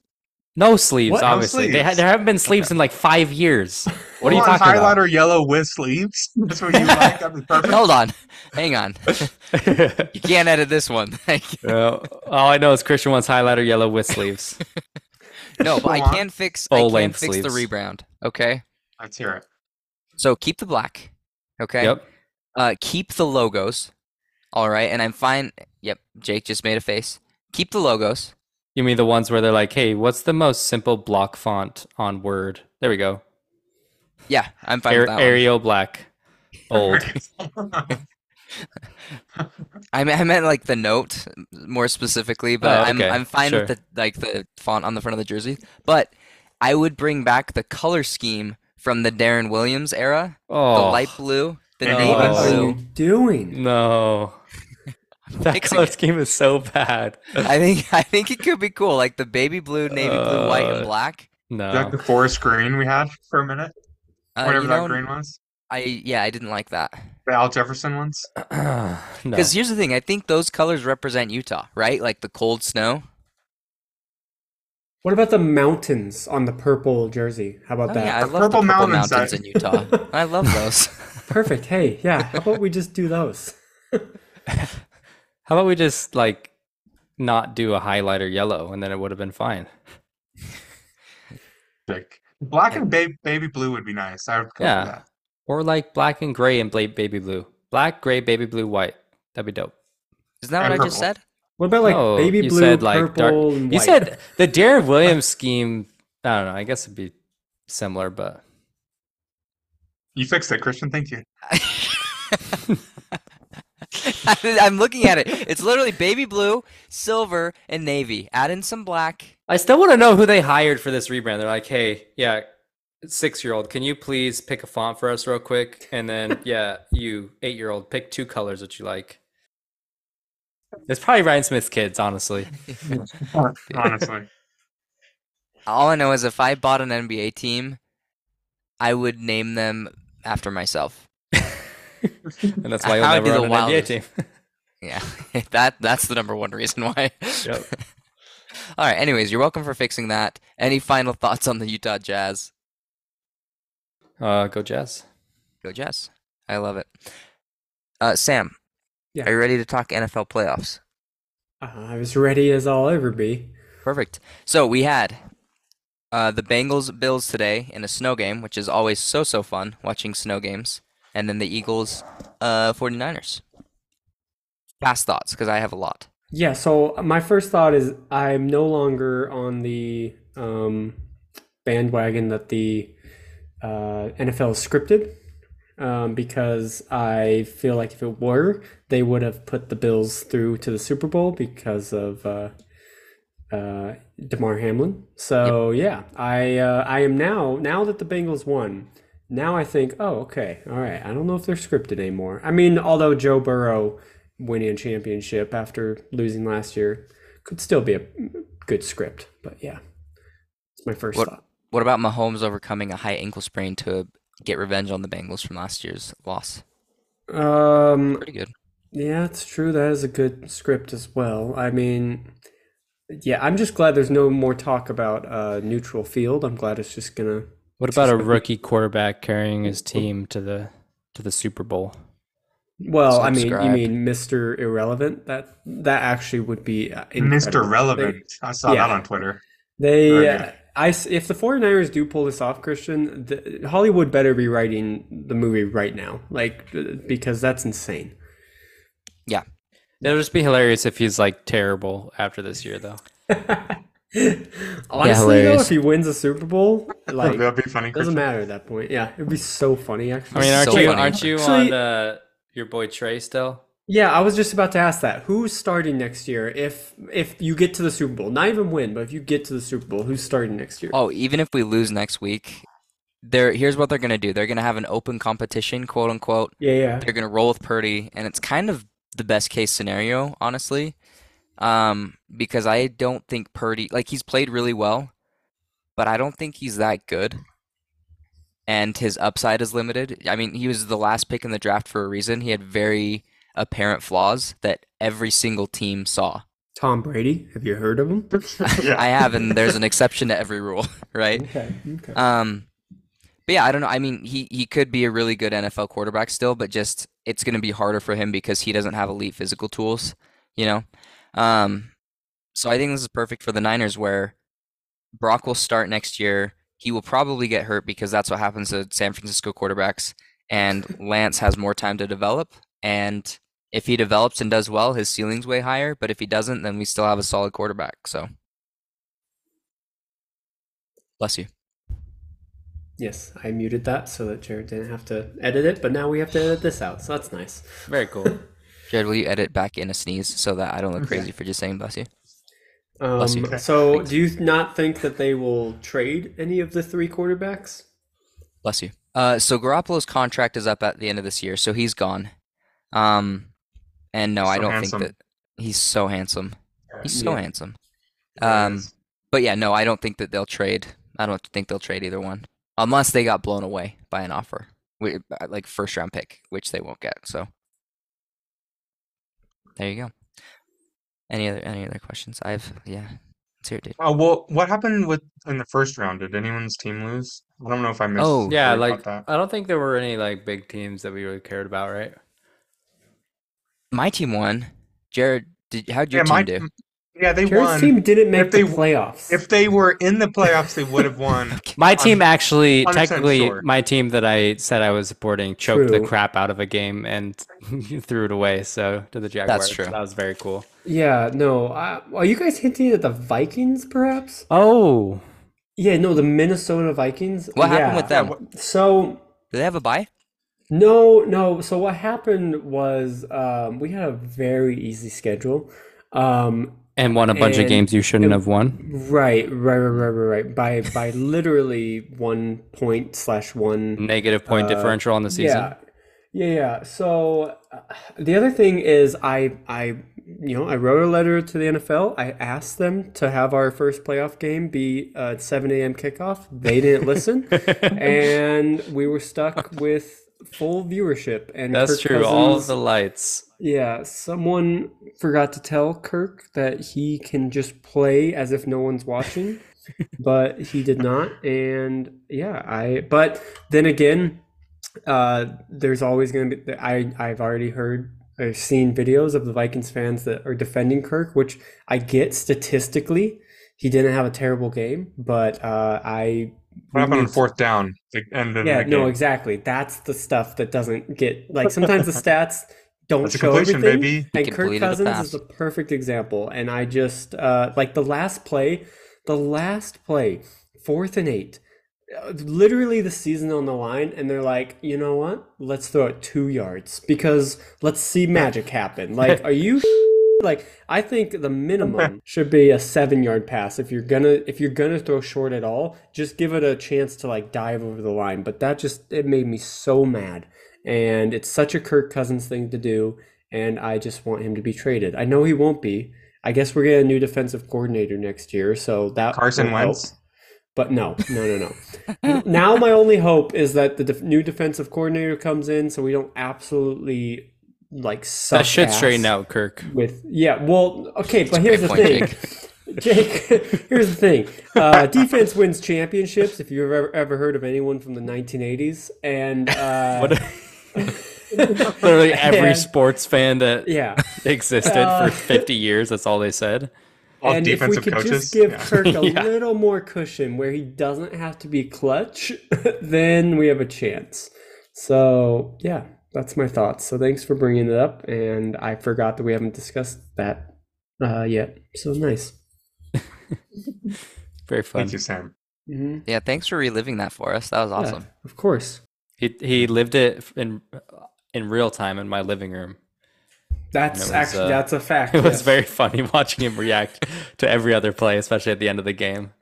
No sleeves, What? No obviously. They ha- there haven't been sleeves in like five years. What are you talking on talking highlighter yellow with sleeves. [LAUGHS] That's what you like. That'd perfect. Hold on. Hang on. [LAUGHS] You can't edit this one. [LAUGHS] Well, all I know is Christian wants highlighter yellow with sleeves. no, but I Go on. can fix. I Full can length fix the rebrand. Okay. Let's hear it. So keep the black. Okay. Yep. Uh, keep the logos. All right, and I'm fine. Yep. Jake just made a face. Keep the logos. You mean the ones where they're like, "Hey, what's the most simple block font on Word?" There we go. Yeah, I'm fine Ar- with that one. Arial black, old. [LAUGHS] I meant, I meant like the note more specifically, but Oh, I'm I'm fine with the like the font on the front of the jersey. But I would bring back the color scheme from the Deron Williams era, Oh the light blue, the No. navy What are blue. you doing? no, that fixing color it. scheme is so bad. [LAUGHS] I think I think it could be cool, like the baby blue, navy blue, white, and Uh, black. No, like the forest green we had for a minute. Uh, Whatever that know, green was. I yeah, I didn't like that. The Al Jefferson ones. [CLEARS THROAT] no. Because here's the thing, I think those colors represent Utah, right? Like the cold snow. What about the mountains on the purple jersey? How about Oh, that? yeah, I The love the purple purple mountains, mountains in Utah. [LAUGHS] I love those. Perfect. Hey, yeah. How about we just do those? [LAUGHS] How about we just like not do a highlighter yellow, and then it would have been fine. [LAUGHS] Like black and ba- baby blue would be nice. I would Yeah. that. Or like black and gray and bla- baby blue. Black, gray, baby blue, white. That'd be dope. Isn't that what And I just said? What about like No, baby blue, said, like, purple, dark- and You said the Deron Williams [LAUGHS] scheme. I don't know. I guess it'd be similar, but You fixed it, Christian. Thank you. [LAUGHS] [LAUGHS] I'm looking at it. It's literally baby blue, silver, and navy. Add in some black. I still want to know who they hired for this rebrand. They're like, hey, yeah, six year old, can you please pick a font for us real quick? And then, [LAUGHS] yeah, you eight year old, pick two colors that you like. It's probably Ryan Smith's kids, honestly. [LAUGHS] Honestly. All I know is if I bought an NBA team, I would name them after myself. And that's [LAUGHS] why you'll How never the run an NBA team. [LAUGHS] Yeah, [LAUGHS] that that's the number one reason why. Yep. All right. Anyways, you're welcome for fixing that. Any final thoughts on the Utah Jazz? Uh, go Jazz. Go Jazz. I love it. Uh, Sam, Yeah. are you ready to talk NFL playoffs? Uh, I was ready as I'll ever be. Perfect. So we had uh, the Bengals Bills today in a snow game, which is always so so fun watching snow games, and then the Eagles uh, 49ers. Fast thoughts, because I have a lot. Yeah, so my first thought is I'm no longer on the um, bandwagon that the uh, NFL is scripted um, because I feel like if it were, they would have put the Bills through to the Super Bowl because of uh, uh, Damar Hamlin. So yeah, I uh, I am now now that the Bengals won. Now I think, oh, okay, all right. I don't know if they're scripted anymore. I mean, although Joe Burrow winning a championship after losing last year could still be a good script, but yeah, it's my first What- thought. What about Mahomes overcoming a high ankle sprain to get revenge on the Bengals from last year's loss? Um, Pretty good. yeah, it's true. That is a good script as well. I mean, yeah, I'm just glad there's no more talk about uh, neutral field. I'm glad it's just gonna. What about a rookie quarterback carrying his team to the to the Super Bowl? Well, I mean, you mean Mr. Irrelevant? That that actually would be uh, Mr. incredible. Relevant. I saw yeah. that on Twitter. They, Very uh, good. If the 49ers do pull this off, Christian, the, Hollywood better be writing the movie right now, like uh, because that's insane. Yeah. It'll just be hilarious if he's like terrible after this year, though. [LAUGHS] [LAUGHS] Honestly, though, hilarious. if he wins a Super Bowl, [LAUGHS] like That'd be funny. doesn't Christian. matter at that point. Yeah, it'd be so funny. Actually, I mean, aren't So you funny. aren't you Actually- on uh, your boy Trey still? Yeah, I was just about to ask that. Who's starting next year if if you get to the Super Bowl? Not even win, but if you get to the Super Bowl, who's starting next year? Oh, even if we lose next week, they're here's what they're gonna do. They're gonna have an open competition, quote unquote. Yeah, yeah. They're gonna roll with Purdy, and it's kind of the best case scenario, honestly. Um, because I don't think Purdy like he's played really well, but I don't think he's that good. And his upside is limited. I mean, he was the last pick in the draft for a reason. He had very apparent flaws that every single team saw. Tom Brady. Have you heard of him? [LAUGHS] I have, and there's an exception to every rule, [LAUGHS] right? Okay. Okay. Um, but yeah, I don't know. I mean, he he could be a really good NFL quarterback still, but just it's going to be harder for him because he doesn't have elite physical tools, you know. Um, so I think this is perfect for the Niners, where Brock will start next year. He will probably get hurt because that's what happens to San Francisco quarterbacks, and [LAUGHS] Lance has more time to develop. And if he develops and does well, his ceiling's way higher. But if he doesn't, then we still have a solid quarterback. So, bless you. Yes, I muted that so that Jared didn't have to edit it, but now we have to edit this out, so that's nice. Very cool. [LAUGHS] Jared, will you edit back in a sneeze so that I don't look crazy for just saying bless you? Um, Bless you. so, do you not think that they will trade any of the three quarterbacks? Bless you. Uh, so Garoppolo's contract is up at the end of this year, so he's gone. Um, and no, I don't handsome. think that he's so handsome. He's so Yeah. handsome. Um, but yeah, no, I don't think that they'll trade. I don't think they'll trade either one unless they got blown away by an offer, wi- uh, like first round pick, which they won't get. So there you go. Any other any other questions? I've yeah. Let's hear it, dude. Oh well, what happened with in the first round? Did anyone's team lose? I don't know if I missed. Oh. yeah, heard like about I don't think there were any like big teams that we really cared about, right? My team won. Jared, did how'd that. your Yeah, my team do? Yeah, they Jared's won. team didn't make If they- the playoffs. If they were in the playoffs, they would have won. [LAUGHS] My team actually, 100% technically, sure. my team that I said I was supporting choked the crap out of a game and [LAUGHS] threw it away. So to the Jaguars, that's true. that was very cool. yeah, no. Uh, are you guys hinting at the Vikings, perhaps? Oh, Yeah, no, the Minnesota Vikings. What happened with them? So Do they have a bye? No, no. So what happened was um, we had a very easy schedule. Um, And won a bunch of games you shouldn't it- have won. right, right, right, right, right. By by [LAUGHS] literally one point slash one Negative point Uh, differential on the season. Yeah, yeah, yeah. So uh, the other thing is, I, I, you know, I wrote a letter to the NFL. I asked them to have our first playoff game be a 7 a.m. kickoff. They didn't listen, [LAUGHS] and we were stuck with full viewership. And That's Kirk true. All of the lights. yeah, someone forgot to tell Kirk that he can just play as if no one's watching, [LAUGHS] but he did not. And yeah, I, but then again, uh, there's always going to be, I, I've already heard, I've seen videos of the Vikings fans that are defending Kirk, which I get statistically. He didn't have a terrible game, but uh, I. What happened on fourth down? The end yeah, no, exactly. That's the stuff that doesn't get like sometimes the [LAUGHS] stats don't That's show everything. baby. And He Kirk Cousins pass. is the perfect example. And I just uh like the last play, the last play, fourth and eight. uh, Literally the season on the line, and they're like, you know what? Let's throw it two yards because let's see magic happen. Like, are you [LAUGHS] like I think the minimum [LAUGHS] should be a seven yard pass if you're gonna if you're gonna throw short at all, just give it a chance to like dive over the line. But that just it made me so mad. And it's such a Kirk Cousins thing to do, and I just want him to be traded. I know he won't be. I guess we're getting a new defensive coordinator next year, so that Carson help. Wentz. But no, no, no, no. [LAUGHS] now my only hope is that the def- new defensive coordinator comes in, so we don't absolutely like suck That shit ass straightened out, Kirk. with yeah well okay but here's the point, thing [LAUGHS] jake [LAUGHS] here's the thing uh, defense wins championships if you've ever, ever heard of anyone from the 1980s and uh, [LAUGHS] Literally every And- sports fan that yeah existed Uh, for 50 years. That's all they said. All and if we could coaches. just give Yeah. Kirk a Yeah. little more cushion where he doesn't have to be clutch, then we have a chance. So, yeah, that's my thoughts. So, thanks for bringing it up. And I forgot that we haven't discussed that uh, yet. So, nice. [LAUGHS] Very fun. Thank you, Sam. hmm Yeah, thanks for reliving that for us. That was awesome. of course. He he lived it in in real time in my living room. That's was, actually uh, that's a fact. [LAUGHS] It was very funny [LAUGHS] watching him react to every other play, especially at the end of the game.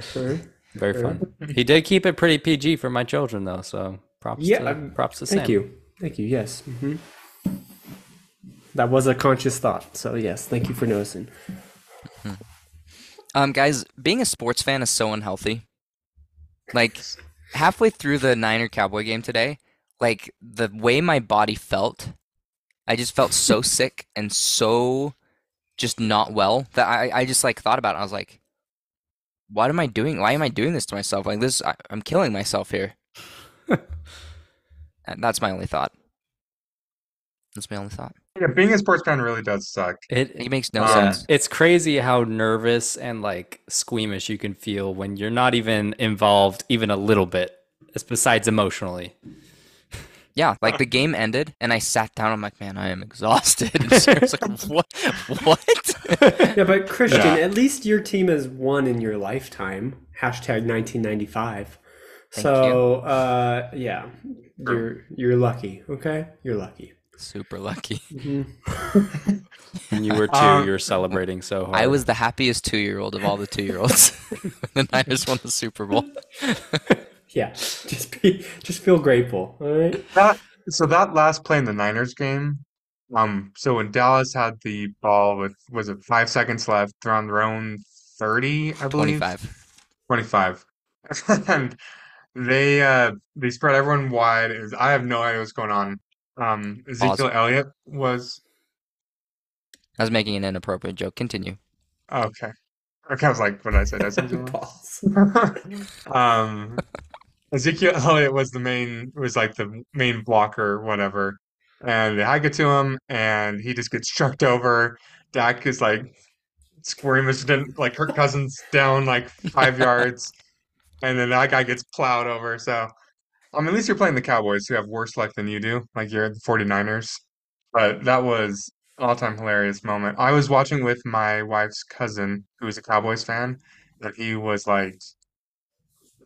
Sure. Very Sure. fun. He did keep it pretty PG for my children, though. So props Yeah, to I'm- props to Sam. Thank you. Thank you. Yes. hmm That was a conscious thought. So, yes, thank you for noticing. Um, guys, being a sports fan is so unhealthy. Like halfway through the Niner Cowboy game today, like the way my body felt, I just felt so [LAUGHS] sick and so just not well that I, I just like thought about it. I was like, what am I doing? Why am I doing this to myself? Like this, I, I'm killing myself here. [LAUGHS] and that's my only thought. That's my only thought. Yeah, being a sports fan really does suck. It, It makes no Um, sense. it's crazy how nervous and like squeamish you can feel when you're not even involved even a little bit. Besides emotionally. Yeah, [LAUGHS] like the game ended, and I sat down. I'm like, man, I am exhausted. [LAUGHS] And Sarah's like, what? What? [LAUGHS] Yeah, but Christian, Yeah. at least your team has won in your lifetime. Hashtag 1995. Thank so, uh, yeah, you're you're lucky. Okay, you're lucky. Super lucky. [LAUGHS] When you were two, Um, you were celebrating so hard. I was the happiest two-year-old of all the two-year-olds. [LAUGHS] the Niners won the Super Bowl. [LAUGHS] Yeah, just be just feel grateful. All right. That so that last play in the Niners game, um, so when Dallas had the ball with was it five seconds left, they're on their own 30, I believe. Twenty-five. 25. And they uh they spread everyone wide. It was- I have no idea what's going on. Um Ezekiel Pause. Elliott was I was making an inappropriate joke. Continue. oh, okay. Okay, I was like, what did I say? Did I say? [LAUGHS] Pause. [LAUGHS] [LAUGHS] um Ezekiel Elliott was the main was like the main blocker whatever. And they hike it to him and he just gets chucked over. Dak is like squirmish didn't like Kirk Cousins down like five yards. And then that guy gets plowed over. So um at least you're playing the Cowboys who have worse luck than you do, like you're the 49ers. But that was all-time hilarious moment. I was watching with my wife's cousin, who is a Cowboys fan, and he was like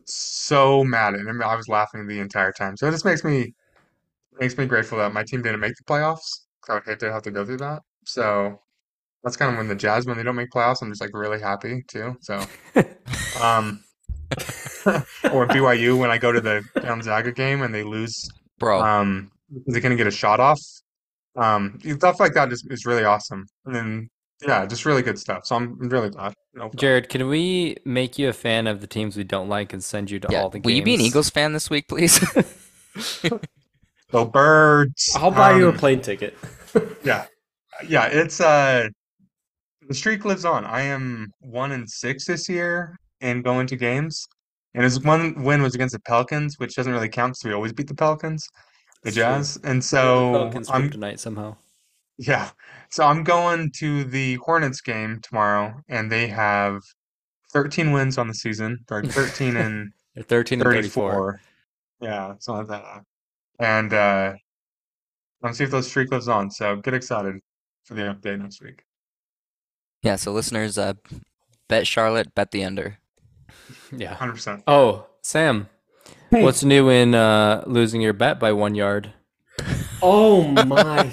so mad at him. I was laughing the entire time. So it just makes me makes me grateful that my team didn't make the playoffs. I would hate to have to go through that. So that's kind of when the Jazz, when they don't make playoffs, I'm just like really happy too. So, [LAUGHS] um, [LAUGHS] or BYU when I go to the Gonzaga game and they lose, Bro, um, because they're gonna get a shot off. Um, stuff like that is, is really awesome. And then yeah, just really good stuff. So I'm really glad. No, Jared, can we make you a fan of the teams we don't like and send you to yeah. all the games? Will you be an Eagles fan this week, please? [LAUGHS] go birds. I'll buy you a Um, plane ticket. [LAUGHS] Yeah, yeah, it's uh the streak lives on. I am one and six this year in going to games. And his one win was against the Pelicans, which doesn't really count because we always beat the Pelicans, the It's true. Jazz. And The so Pelicans win I'm tonight somehow. yeah. So I'm going to the Hornets game tomorrow, and they have 13 wins on the season. They're 13 and [LAUGHS] They're 13 and 34. 34. Yeah, something like that. And uh let's see if those streak lives on. So get excited for the update next week. yeah. So listeners, uh, bet Charlotte, bet the under. Yeah. 100%. Oh, Sam, Hey. what's new in uh, losing your bet by one yard? Oh my.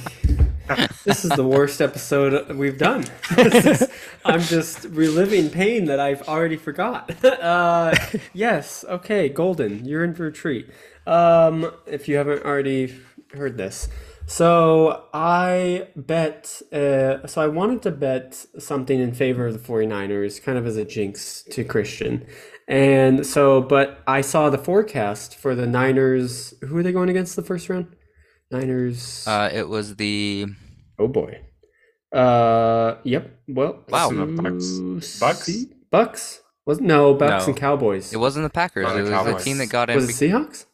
This is the worst episode we've done. Is- I'm just reliving pain that I've already forgot. [LAUGHS] Uh, yes, okay, Golden, you're in for a treat. Um, if you haven't already heard this. So I bet, uh, so I wanted to bet something in favor of the 49ers, kind of as a jinx to Christian. And so, but I saw the forecast for the Niners. Who are they going against the first round? Niners. Uh, it was the Oh boy. Uh, yep. Well, Wow. Wasn't Bucks? Bucks? Bucks? Was no Bucks No. and Cowboys. it wasn't the Packers. Oh, the it was Cowboys. the team that got in. Was be- it Seahawks?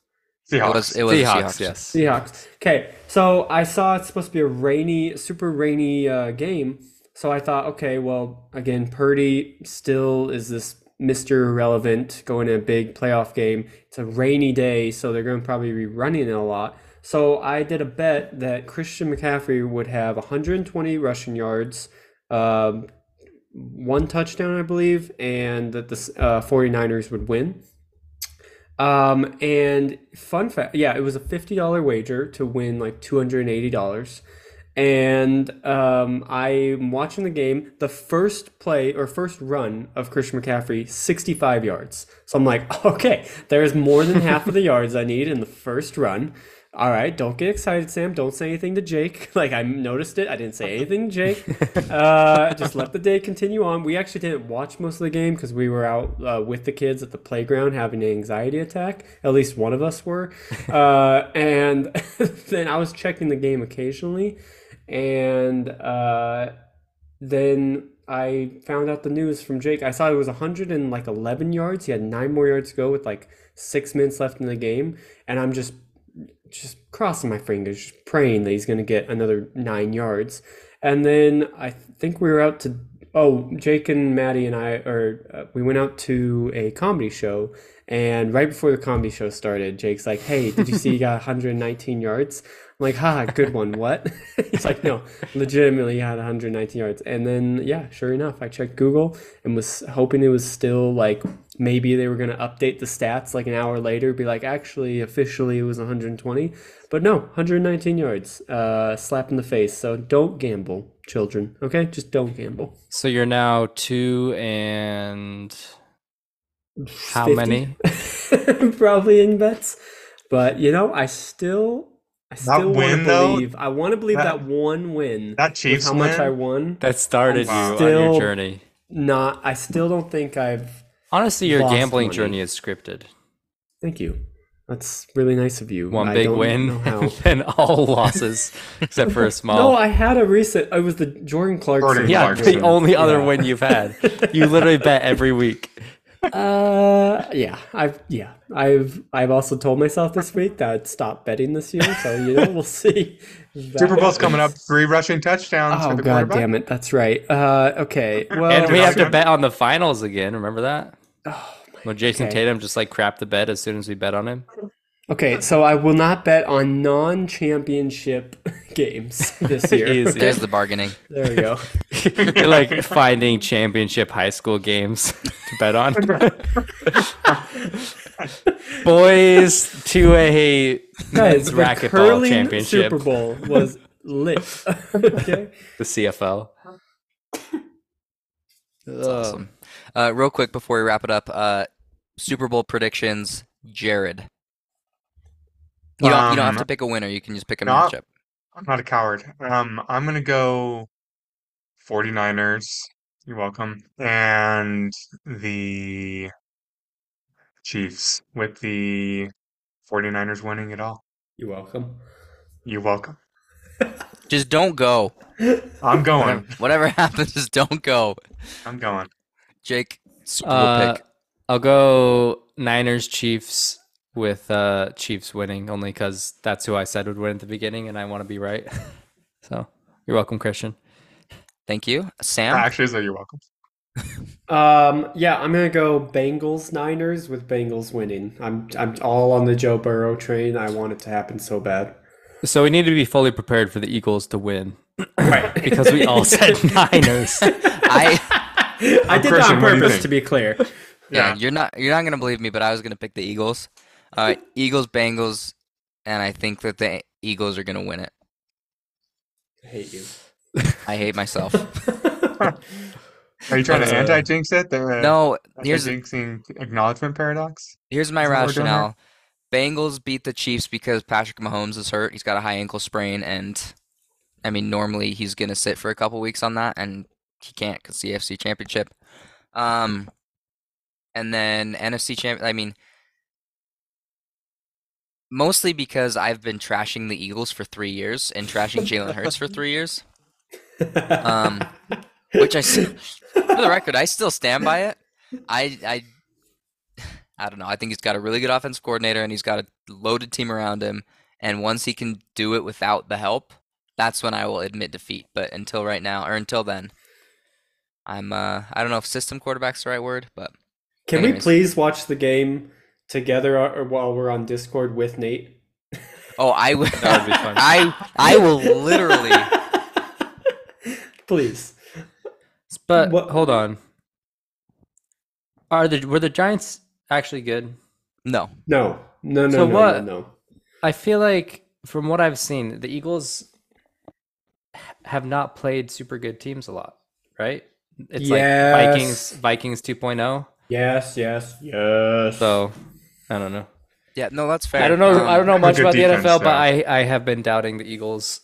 it Seahawks. was it was the Seahawks, Seahawks. yes. Seahawks. Okay, so I saw it's supposed to be a rainy, super rainy uh, game. So I thought, okay, well, again, Purdy still is this Mr. Irrelevant going to a big playoff game. It's a rainy day, so they're going to probably be running it a lot. So I did a bet that Christian McCaffrey would have 120 rushing yards, um, one touchdown, I believe, and that the uh, 49ers would win. Um, and fun fact, yeah, it was a fifty dollar wager to win like two hundred and eighty dollars. And um, I'm watching the game. The first play or first run of Christian McCaffrey, 65 yards. So I'm like, [LAUGHS] okay, there's more than half of the [LAUGHS] yards I need in the first run. All right, don't get excited, Sam. Don't say anything to Jake. [LAUGHS] Like I noticed it. I didn't say anything to Jake. Uh, just let the day continue on. We actually didn't watch most of the game because we were out uh, with the kids at the playground having an anxiety attack. At least one of us were. Uh, and then I was checking the game occasionally, and uh, then I found out the news from Jake. I saw it was 111 yards. He had nine more yards to go with like six minutes left in the game, and I'm just just crossing my fingers, just praying that he's going to get another nine yards. And then I think we were out to oh Jake and Maddie and I or uh, we went out to a comedy show. And right before the comedy show started, Jake's like, "Hey, did you see [LAUGHS] he got 119 yards?" I'm like, "Ha, good one. What?" [LAUGHS] He's like, "No, legitimately he had 119 yards." And then yeah, sure enough, I checked Google and was hoping it was still like maybe they were going to update the stats like an hour later, be like, actually, officially it was 120. But no, 119 yards, uh, slap in the face. So don't gamble, children. Okay, just don't gamble. So you're now two and how 50? many? [LAUGHS] Probably in bets, but you know, I still, I still want to win, though, believe. I want to believe that, that- one win That with Chiefs how much win, I won. That started Wow. you on your journey. Not, I still don't think I've. Honestly, your gambling money. journey is scripted. Thank you. That's really nice of you. One I big win [LAUGHS] and all losses except for a [LAUGHS] small. No, I had a recent. It was the Jordan Clarkson. Jordan yeah, Clarkson. the only other Yeah. win you've had. You literally bet every week. Uh, yeah, I've yeah, I've I've also told myself this week that I'd stop betting this year. So you know, we'll see. if [LAUGHS] Super Bowl's coming up. happens. Three rushing touchdowns Oh for the god damn it! That's right. Uh, okay. Well, and we have to bet on the finals again. Remember that? Oh, When Jayson okay. Tatum just like crapped the bet as soon as we bet on him. Okay, so I will not bet on non-championship [LAUGHS] games this [LAUGHS] year. Easy. There's the bargaining. There we go. [LAUGHS] You're like finding championship high school games to bet on. Boys to a Guys, Men's the racquetball championship. Super Bowl was lit. okay. The CFL. That's awesome. Uh, real quick before we wrap it up, uh, Super Bowl predictions, Jared. You don't, you don't have Um, to pick a winner. You can just pick a no, matchup. I'm not a coward. Um, I'm gonna go 49ers. You're welcome. And the Chiefs with the 49ers winning it all. You're welcome. You're welcome. [LAUGHS] Just don't go. I'm going. whatever [LAUGHS] happens, just don't go. I'm going. Jake, Super Uh, pick. I'll go Niners Chiefs with uh, Chiefs winning only because that's who I said would win at the beginning, and I want to be right. [LAUGHS] so you're welcome, Christian. Thank you, Sam. Actually, so you're welcome. [LAUGHS] Um, yeah, I'm gonna go Bengals Niners with Bengals winning. I'm I'm all on the Joe Burrow train. I want it to happen so bad. So we need to be fully prepared for the Eagles to win Right. [LAUGHS] because we all said Niners. I I did that on what do you purpose to be clear. yeah, Yeah. you're not you're not gonna believe me, but I was gonna pick the Eagles. Uh, Eagles, Bengals, and I think that the Eagles are gonna win it. I hate you. I hate myself. [LAUGHS] Are you trying to Uh, anti-jinx it? The No, here's anti-jinxing acknowledgement paradox? Here's my Isn't that what we're doing here? rationale. Bengals beat the Chiefs because Patrick Mahomes is hurt. He's got a high ankle sprain, and I mean, normally he's gonna sit for a couple weeks on that, and he can't because the AFC Championship. Um, and then NFC Champ. I mean, mostly because I've been trashing the Eagles for three years and trashing Jalen Hurts for three years, Um, which I, for the record, I still stand by it. I, I I don't know. I think he's got a really good offense coordinator and he's got a loaded team around him. And once he can do it without the help, that's when I will admit defeat. But until right now, or until then, I'm uh I don't know if system quarterback's the right word, but Can we please watch the game together uh, or while we're on Discord with Nate? oh I would That would be [LAUGHS] fun. I I will literally [LAUGHS] please. But What- hold on. Are the were the Giants actually good? no. No. No, no, So no, what- no, no. I feel like from what I've seen, the Eagles have not played super good teams a lot, right? It's Yes. like Vikings Vikings 2.0. Yes, yes, yes. So I don't know. Yeah, no, that's fair. I don't know. Um, I don't know much good about the defense, NFL, but. I, I have been doubting the Eagles.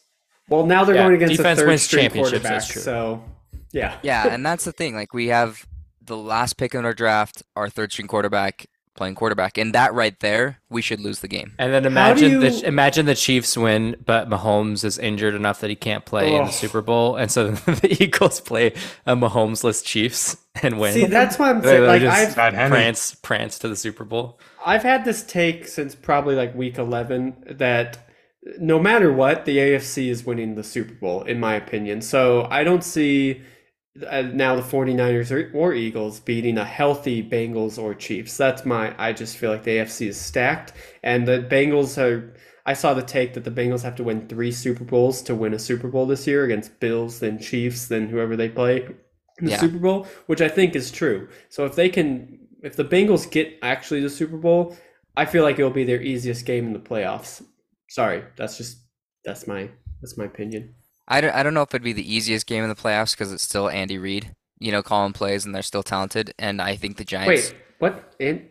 well, now they're Yeah, going against defense a third wins string championships, quarterback, that's true. so yeah. Yeah, and that's the thing. Like we have the last pick in our draft, our third string quarterback playing quarterback, and that right there, we should lose the game. And then do imagine the imagine the Chiefs win, but Mahomes is injured enough that he can't play in the Super Bowl, and so [LAUGHS] the Eagles play a Mahomesless Chiefs and win. See, that's why I'm saying. they Like I've Bad prance prance to the Super Bowl. I've had this take since probably like week 11 that no matter what, the AFC is winning the Super Bowl, in my opinion. So I don't see uh, now the 49ers or, or Eagles beating a healthy Bengals or Chiefs. That's my, I just feel like the AFC is stacked. And the Bengals are, I saw the take that the Bengals have to win three Super Bowls to win a Super Bowl this year against Bills, then Chiefs, then whoever they play in the Yeah. Super Bowl, which I think is true. So if they can, if the Bengals get actually the Super Bowl, I feel like it'll be their easiest game in the playoffs. Sorry, that's just that's my that's my opinion. I don't, I don't know if it'd be the easiest game in the playoffs because it's still Andy Reid, you know, calling plays and they're still talented. And I think the Giants, Wait, what? An-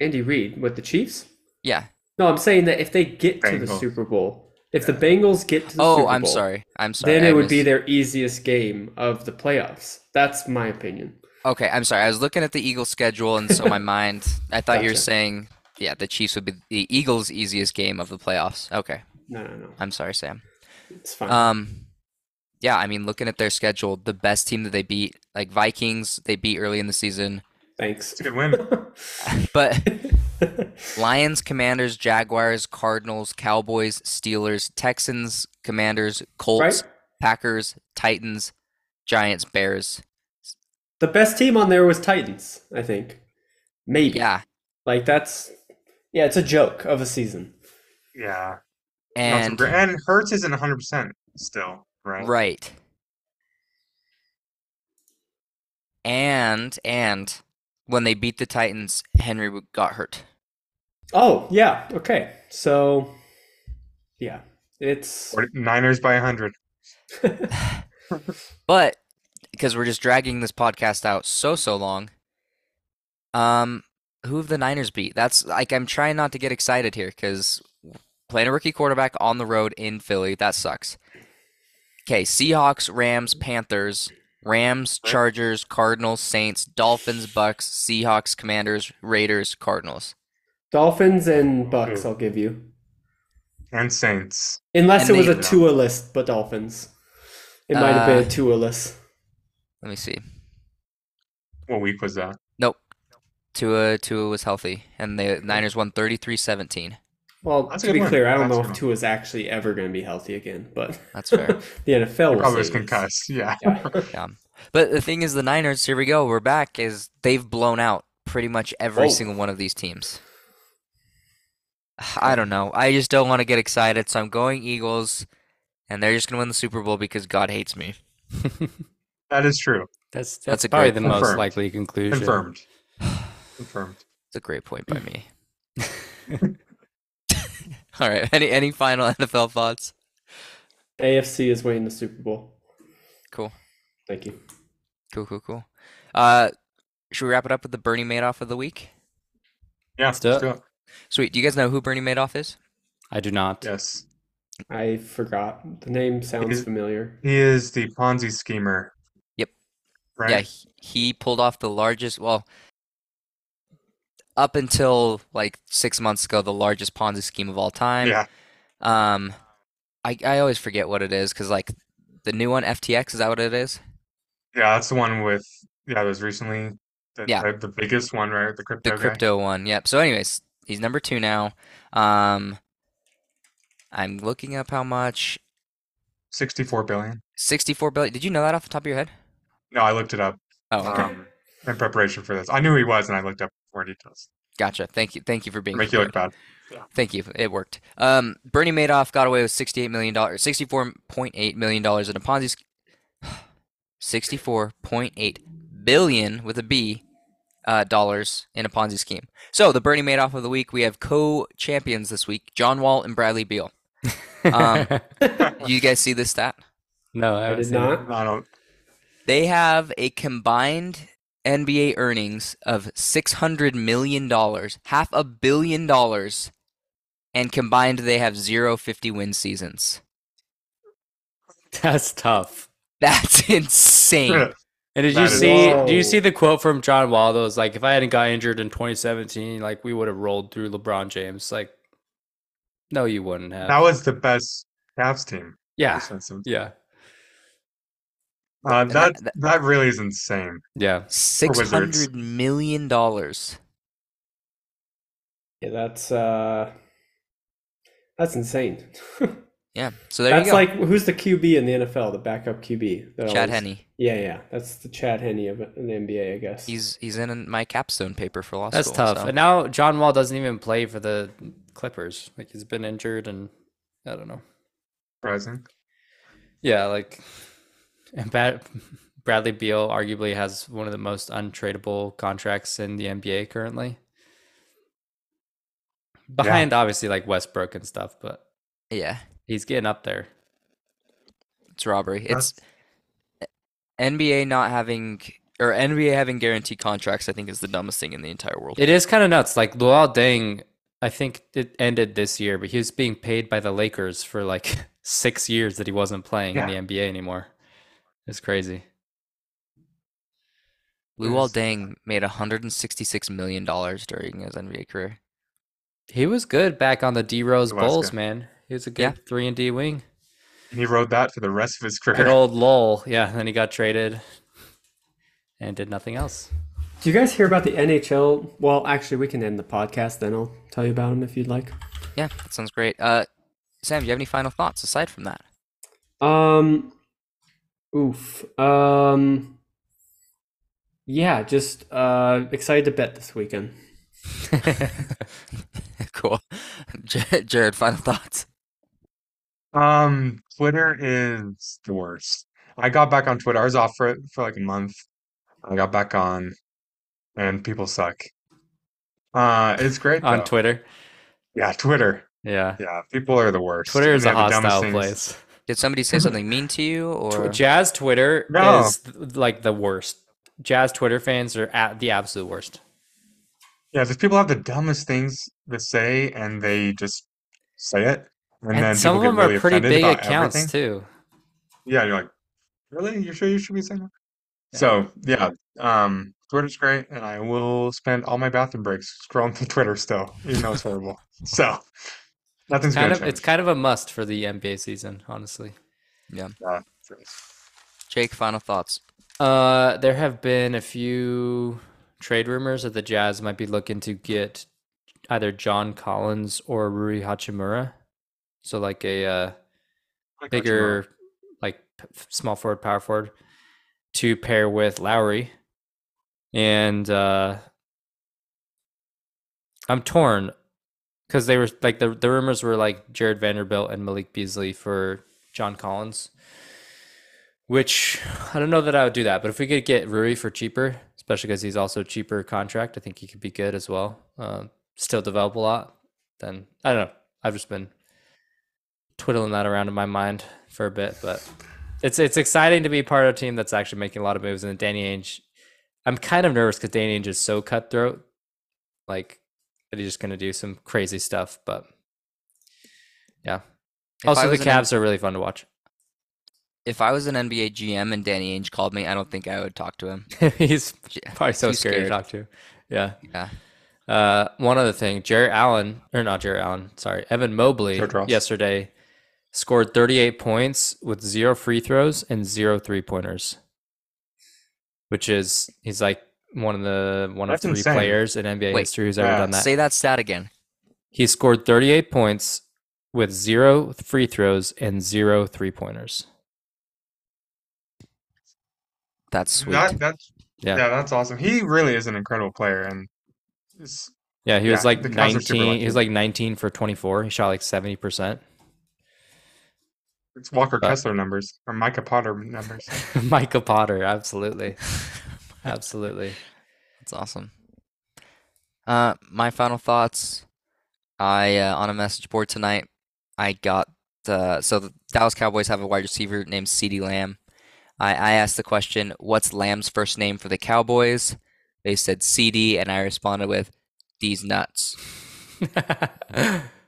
Andy Reid with the Chiefs? yeah. No, I'm saying that if they get to the Bengals. Super Bowl, if the Bengals get to the Oh, Super Bowl, I'm sorry. I'm sorry. then I it would be their easiest game of the playoffs. That's my opinion. Okay, I'm sorry. I was looking at the Eagles schedule, and so my [LAUGHS] mind, I thought you were saying, yeah, the Chiefs would be the Eagles' easiest game of the playoffs. Okay, No, no, no, I'm sorry, Sam. it's fine. Um, yeah, I mean, looking at their schedule, the best team that they beat, like Vikings, they beat early in the season, Thanks. It's a good win. [LAUGHS] but [LAUGHS] Lions, Commanders, Jaguars, Cardinals, Cowboys, Steelers, Texans, Commanders, Colts, right? Packers, Titans, Giants, Bears. The best team on there was Titans, I think. Maybe. Yeah, Like that's yeah, it's a joke of a season. Yeah. And and Hurts isn't 100% still, right? right. And and when they beat the Titans, Henry got hurt. Oh, yeah. Okay. So Yeah, it's Niners by 100. [LAUGHS] [LAUGHS] But because we're just dragging this podcast out so so long, um, who have the Niners beat? That's like I'm trying not to get excited here because playing a rookie quarterback on the road in Philly that sucks. Okay, Seahawks, Rams, Panthers, Rams, Chargers, Cardinals, Saints, Dolphins, Bucks, Seahawks, Commanders, Raiders, Cardinals. Dolphins and Bucks. I'll give you, And Saints. unless And it was a they- Tua list, but Dolphins. It might have been Uh, a Tua list. Let me see. What week was that? Nope. Tua Tua was healthy, and the Niners won 33-17. Well, That's a to be one. clear, I don't That's know a if good Tua's actually ever going to be healthy again, but [LAUGHS] That's fair. [LAUGHS] the NFL will Probably was say he is. concussed. Yeah. Yeah. [LAUGHS] Yeah. But the thing is, the Niners, here we go, we're back, is they've blown out pretty much every Oh. single one of these teams. [SIGHS] I don't know. I just don't want to get excited, so I'm going Eagles, and they're just going to win the Super Bowl because God hates me. That is true. That's That's that's a probably great- the most likely conclusion. Confirmed. [SIGHS] Confirmed. It's a great point by me. All right. [LAUGHS] Any any final [LAUGHS] NFL thoughts? AFC is winning the Super Bowl. Cool. Thank you. Cool, cool, cool. Uh, should we wrap it up with the Bernie Madoff of the week? Yeah. Let's do it. Sweet. Do you guys know who Bernie Madoff is? I do not. Yes. I forgot. The name sounds Is- familiar. He is the Ponzi schemer. Yep. Right? Yeah, he, he pulled off the largest, well, up until like six months ago, the largest Ponzi scheme of all time. Yeah. Um, I I always forget what it is because like the new one, FTX, is that what it is? Yeah, that's the one with yeah, it was recently the, Yeah. the, the biggest one, right? The crypto The guy. crypto one. Yep. So, anyways, he's number two now. Um, I'm looking up how much. 64 billion. 64 billion. Did you know that off the top of your head? No, I looked it up Oh, okay. um, in preparation for this. I knew he was, and I looked up more details. Gotcha. Thank you. Thank you for being Make you look prepared. bad. Thank you. It worked. Um, Bernie Madoff got away with sixty-eight million dollars, sixty-four point eight million dollars in a Ponzi. sch- Sixty-four point eight billion with a B, uh, dollars in a Ponzi scheme. So the Bernie Madoff of the week, we have co-champions this week: John Wall and Bradley Beal. Um, [LAUGHS] You guys see this stat? no, I, I did not. I don't. They have a combined NBA earnings of six hundred million dollars, half a billion dollars, and combined they have zero 50 win seasons. [LAUGHS] That's tough. That's insane. [LAUGHS] And did That you see? awesome. Do you see the quote from John Wall? That was like, "If I hadn't got injured in 2017, like we would have rolled through LeBron James." Like, no, you wouldn't have. That was the best Cavs team. yeah, yeah, Uh, that that- that really is insane. yeah. Six hundred million dollars. Yeah, that's uh that's insane. [LAUGHS] Yeah. So there that's you go. like who's the QB in the NFL, the backup QB? that Chad always- Henne. Yeah, yeah. That's the Chad Henne of it in the NBA, I guess. He's he's in my capstone paper for law That's school. tough. so- And now John Wall doesn't even play for the Clippers. Like he's been injured, and I don't know. Surprising. Yeah, like and Brad, [LAUGHS] Bradley Beal arguably has one of the most untradeable contracts in the NBA currently. Behind obviously like Westbrook and stuff, but Yeah, he's getting up there. it's robbery. It's eh, NBA not having or NBA having guaranteed contracts. I think is the dumbest thing in the entire world. It is kind of nuts. Like Luol Deng, I think it ended this year, but he was being paid by the Lakers for like [LAUGHS] six years that he wasn't playing Yeah. in the NBA anymore. It's crazy. Luol Yes. Deng made 166 million dollars during his NBA career. He was good back on the D Rose Bulls, man. He was a good Yeah. three and D wing. And He rode that for the rest of his Good career. old Luol. Yeah, then he got traded and did nothing else. Do you guys hear about the NHL? Well, actually, we can end the podcast. Then I'll tell you about them if you'd like. Yeah, that sounds great. Uh, Sam, do you have any final thoughts aside from that? Um, oof. Um, yeah, just uh, excited to bet this weekend. [LAUGHS] cool. [LAUGHS] J- Jared, final thoughts. Um, Twitter is the worst. I got back on Twitter. I was off for for like a month. I got back on, and people suck. Uh, it's great on though. Twitter. Yeah, Twitter. Yeah. Yeah, people are the worst. Twitter is a have the dumbest hostile things. place. Did somebody say something mean to you or Jazz Twitter No. is like the worst. Jazz Twitter fans are at the absolute worst. Yeah, just people have the dumbest things to say and they just say it. And, And then some of them really are pretty big accounts everything. too. Yeah, you're like, really? You sure you should be saying that? So yeah, um, Twitter's great, and I will spend all my bathroom breaks scrolling through Twitter still, even though it's horrible. [LAUGHS] So nothing's Kind of, it's kind of a must for the NBA season, honestly. Yeah, Jake? Final thoughts. Uh, there have been a few trade rumors that the Jazz might be looking to get either John Collins or Rui Hachimura. So like a uh, Like bigger, like small forward, power forward, to pair with Lauri. And uh, I'm torn because they were like the the rumors were like Jarred Vanderbilt and Malik Beasley for John Collins. Which I don't know that I would do that, but if we could get Rui for cheaper, especially because he's also cheaper contract, I think he could be good as well. Um, still develop a lot. Then I don't know. I've just been twiddling that around in my mind for a bit, but it's it's exciting to be part of a team that's actually making a lot of moves. And Danny Ainge, I'm kind of nervous because Danny Ainge is so cutthroat, like he's just gonna do some crazy stuff. But yeah, If also the was an Cavs are really fun to watch. If I was an NBA GM and Danny Ainge called me, I don't think I would talk to him. [LAUGHS] he's J- [LAUGHS] probably so too scary to talk to. Yeah. Yeah. Uh, one other thing, Jarrett Allen, or not Jarrett Allen, sorry, Evan Mobley yesterday scored 38 points with zero free throws and zero three pointers, which is he's like one of the one That's of three insane. players in NBA Wait, history who's ever yeah, done that. Say that stat again. He scored 38 points with zero free throws and zero three pointers. That's sweet. That, that's Yeah. yeah. that's awesome. He really is an incredible player, and Yeah, he was like the Cavs are super 19. He was like 19 for 24. He shot like 70%. it's Walker But- Kessler numbers or Micah Potter numbers. [LAUGHS] Micah Potter, absolutely. [LAUGHS] Absolutely. That's awesome. Uh, my final thoughts. I uh, on a message board tonight. I got uh, so the Dallas Cowboys have a wide receiver named CeeDee Lamb. I, I asked the question, "What's Lamb's first name for the Cowboys?" They said CD, and I responded with, "These nuts," [LAUGHS]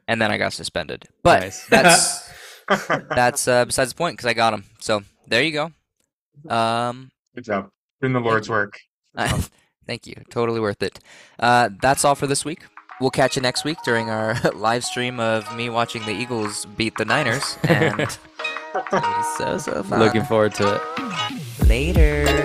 and then I got suspended. But Nice. that's [LAUGHS] that's uh, besides the point because I got him. So there you go. Um, Good job doing the Lord's work. uh, [LAUGHS] Thank you. Totally worth it. Uh, that's all for this week. We'll catch you next week during our [LAUGHS] live stream of me watching the Eagles beat the Niners. And [LAUGHS] so, so fun. Looking forward to it. Later.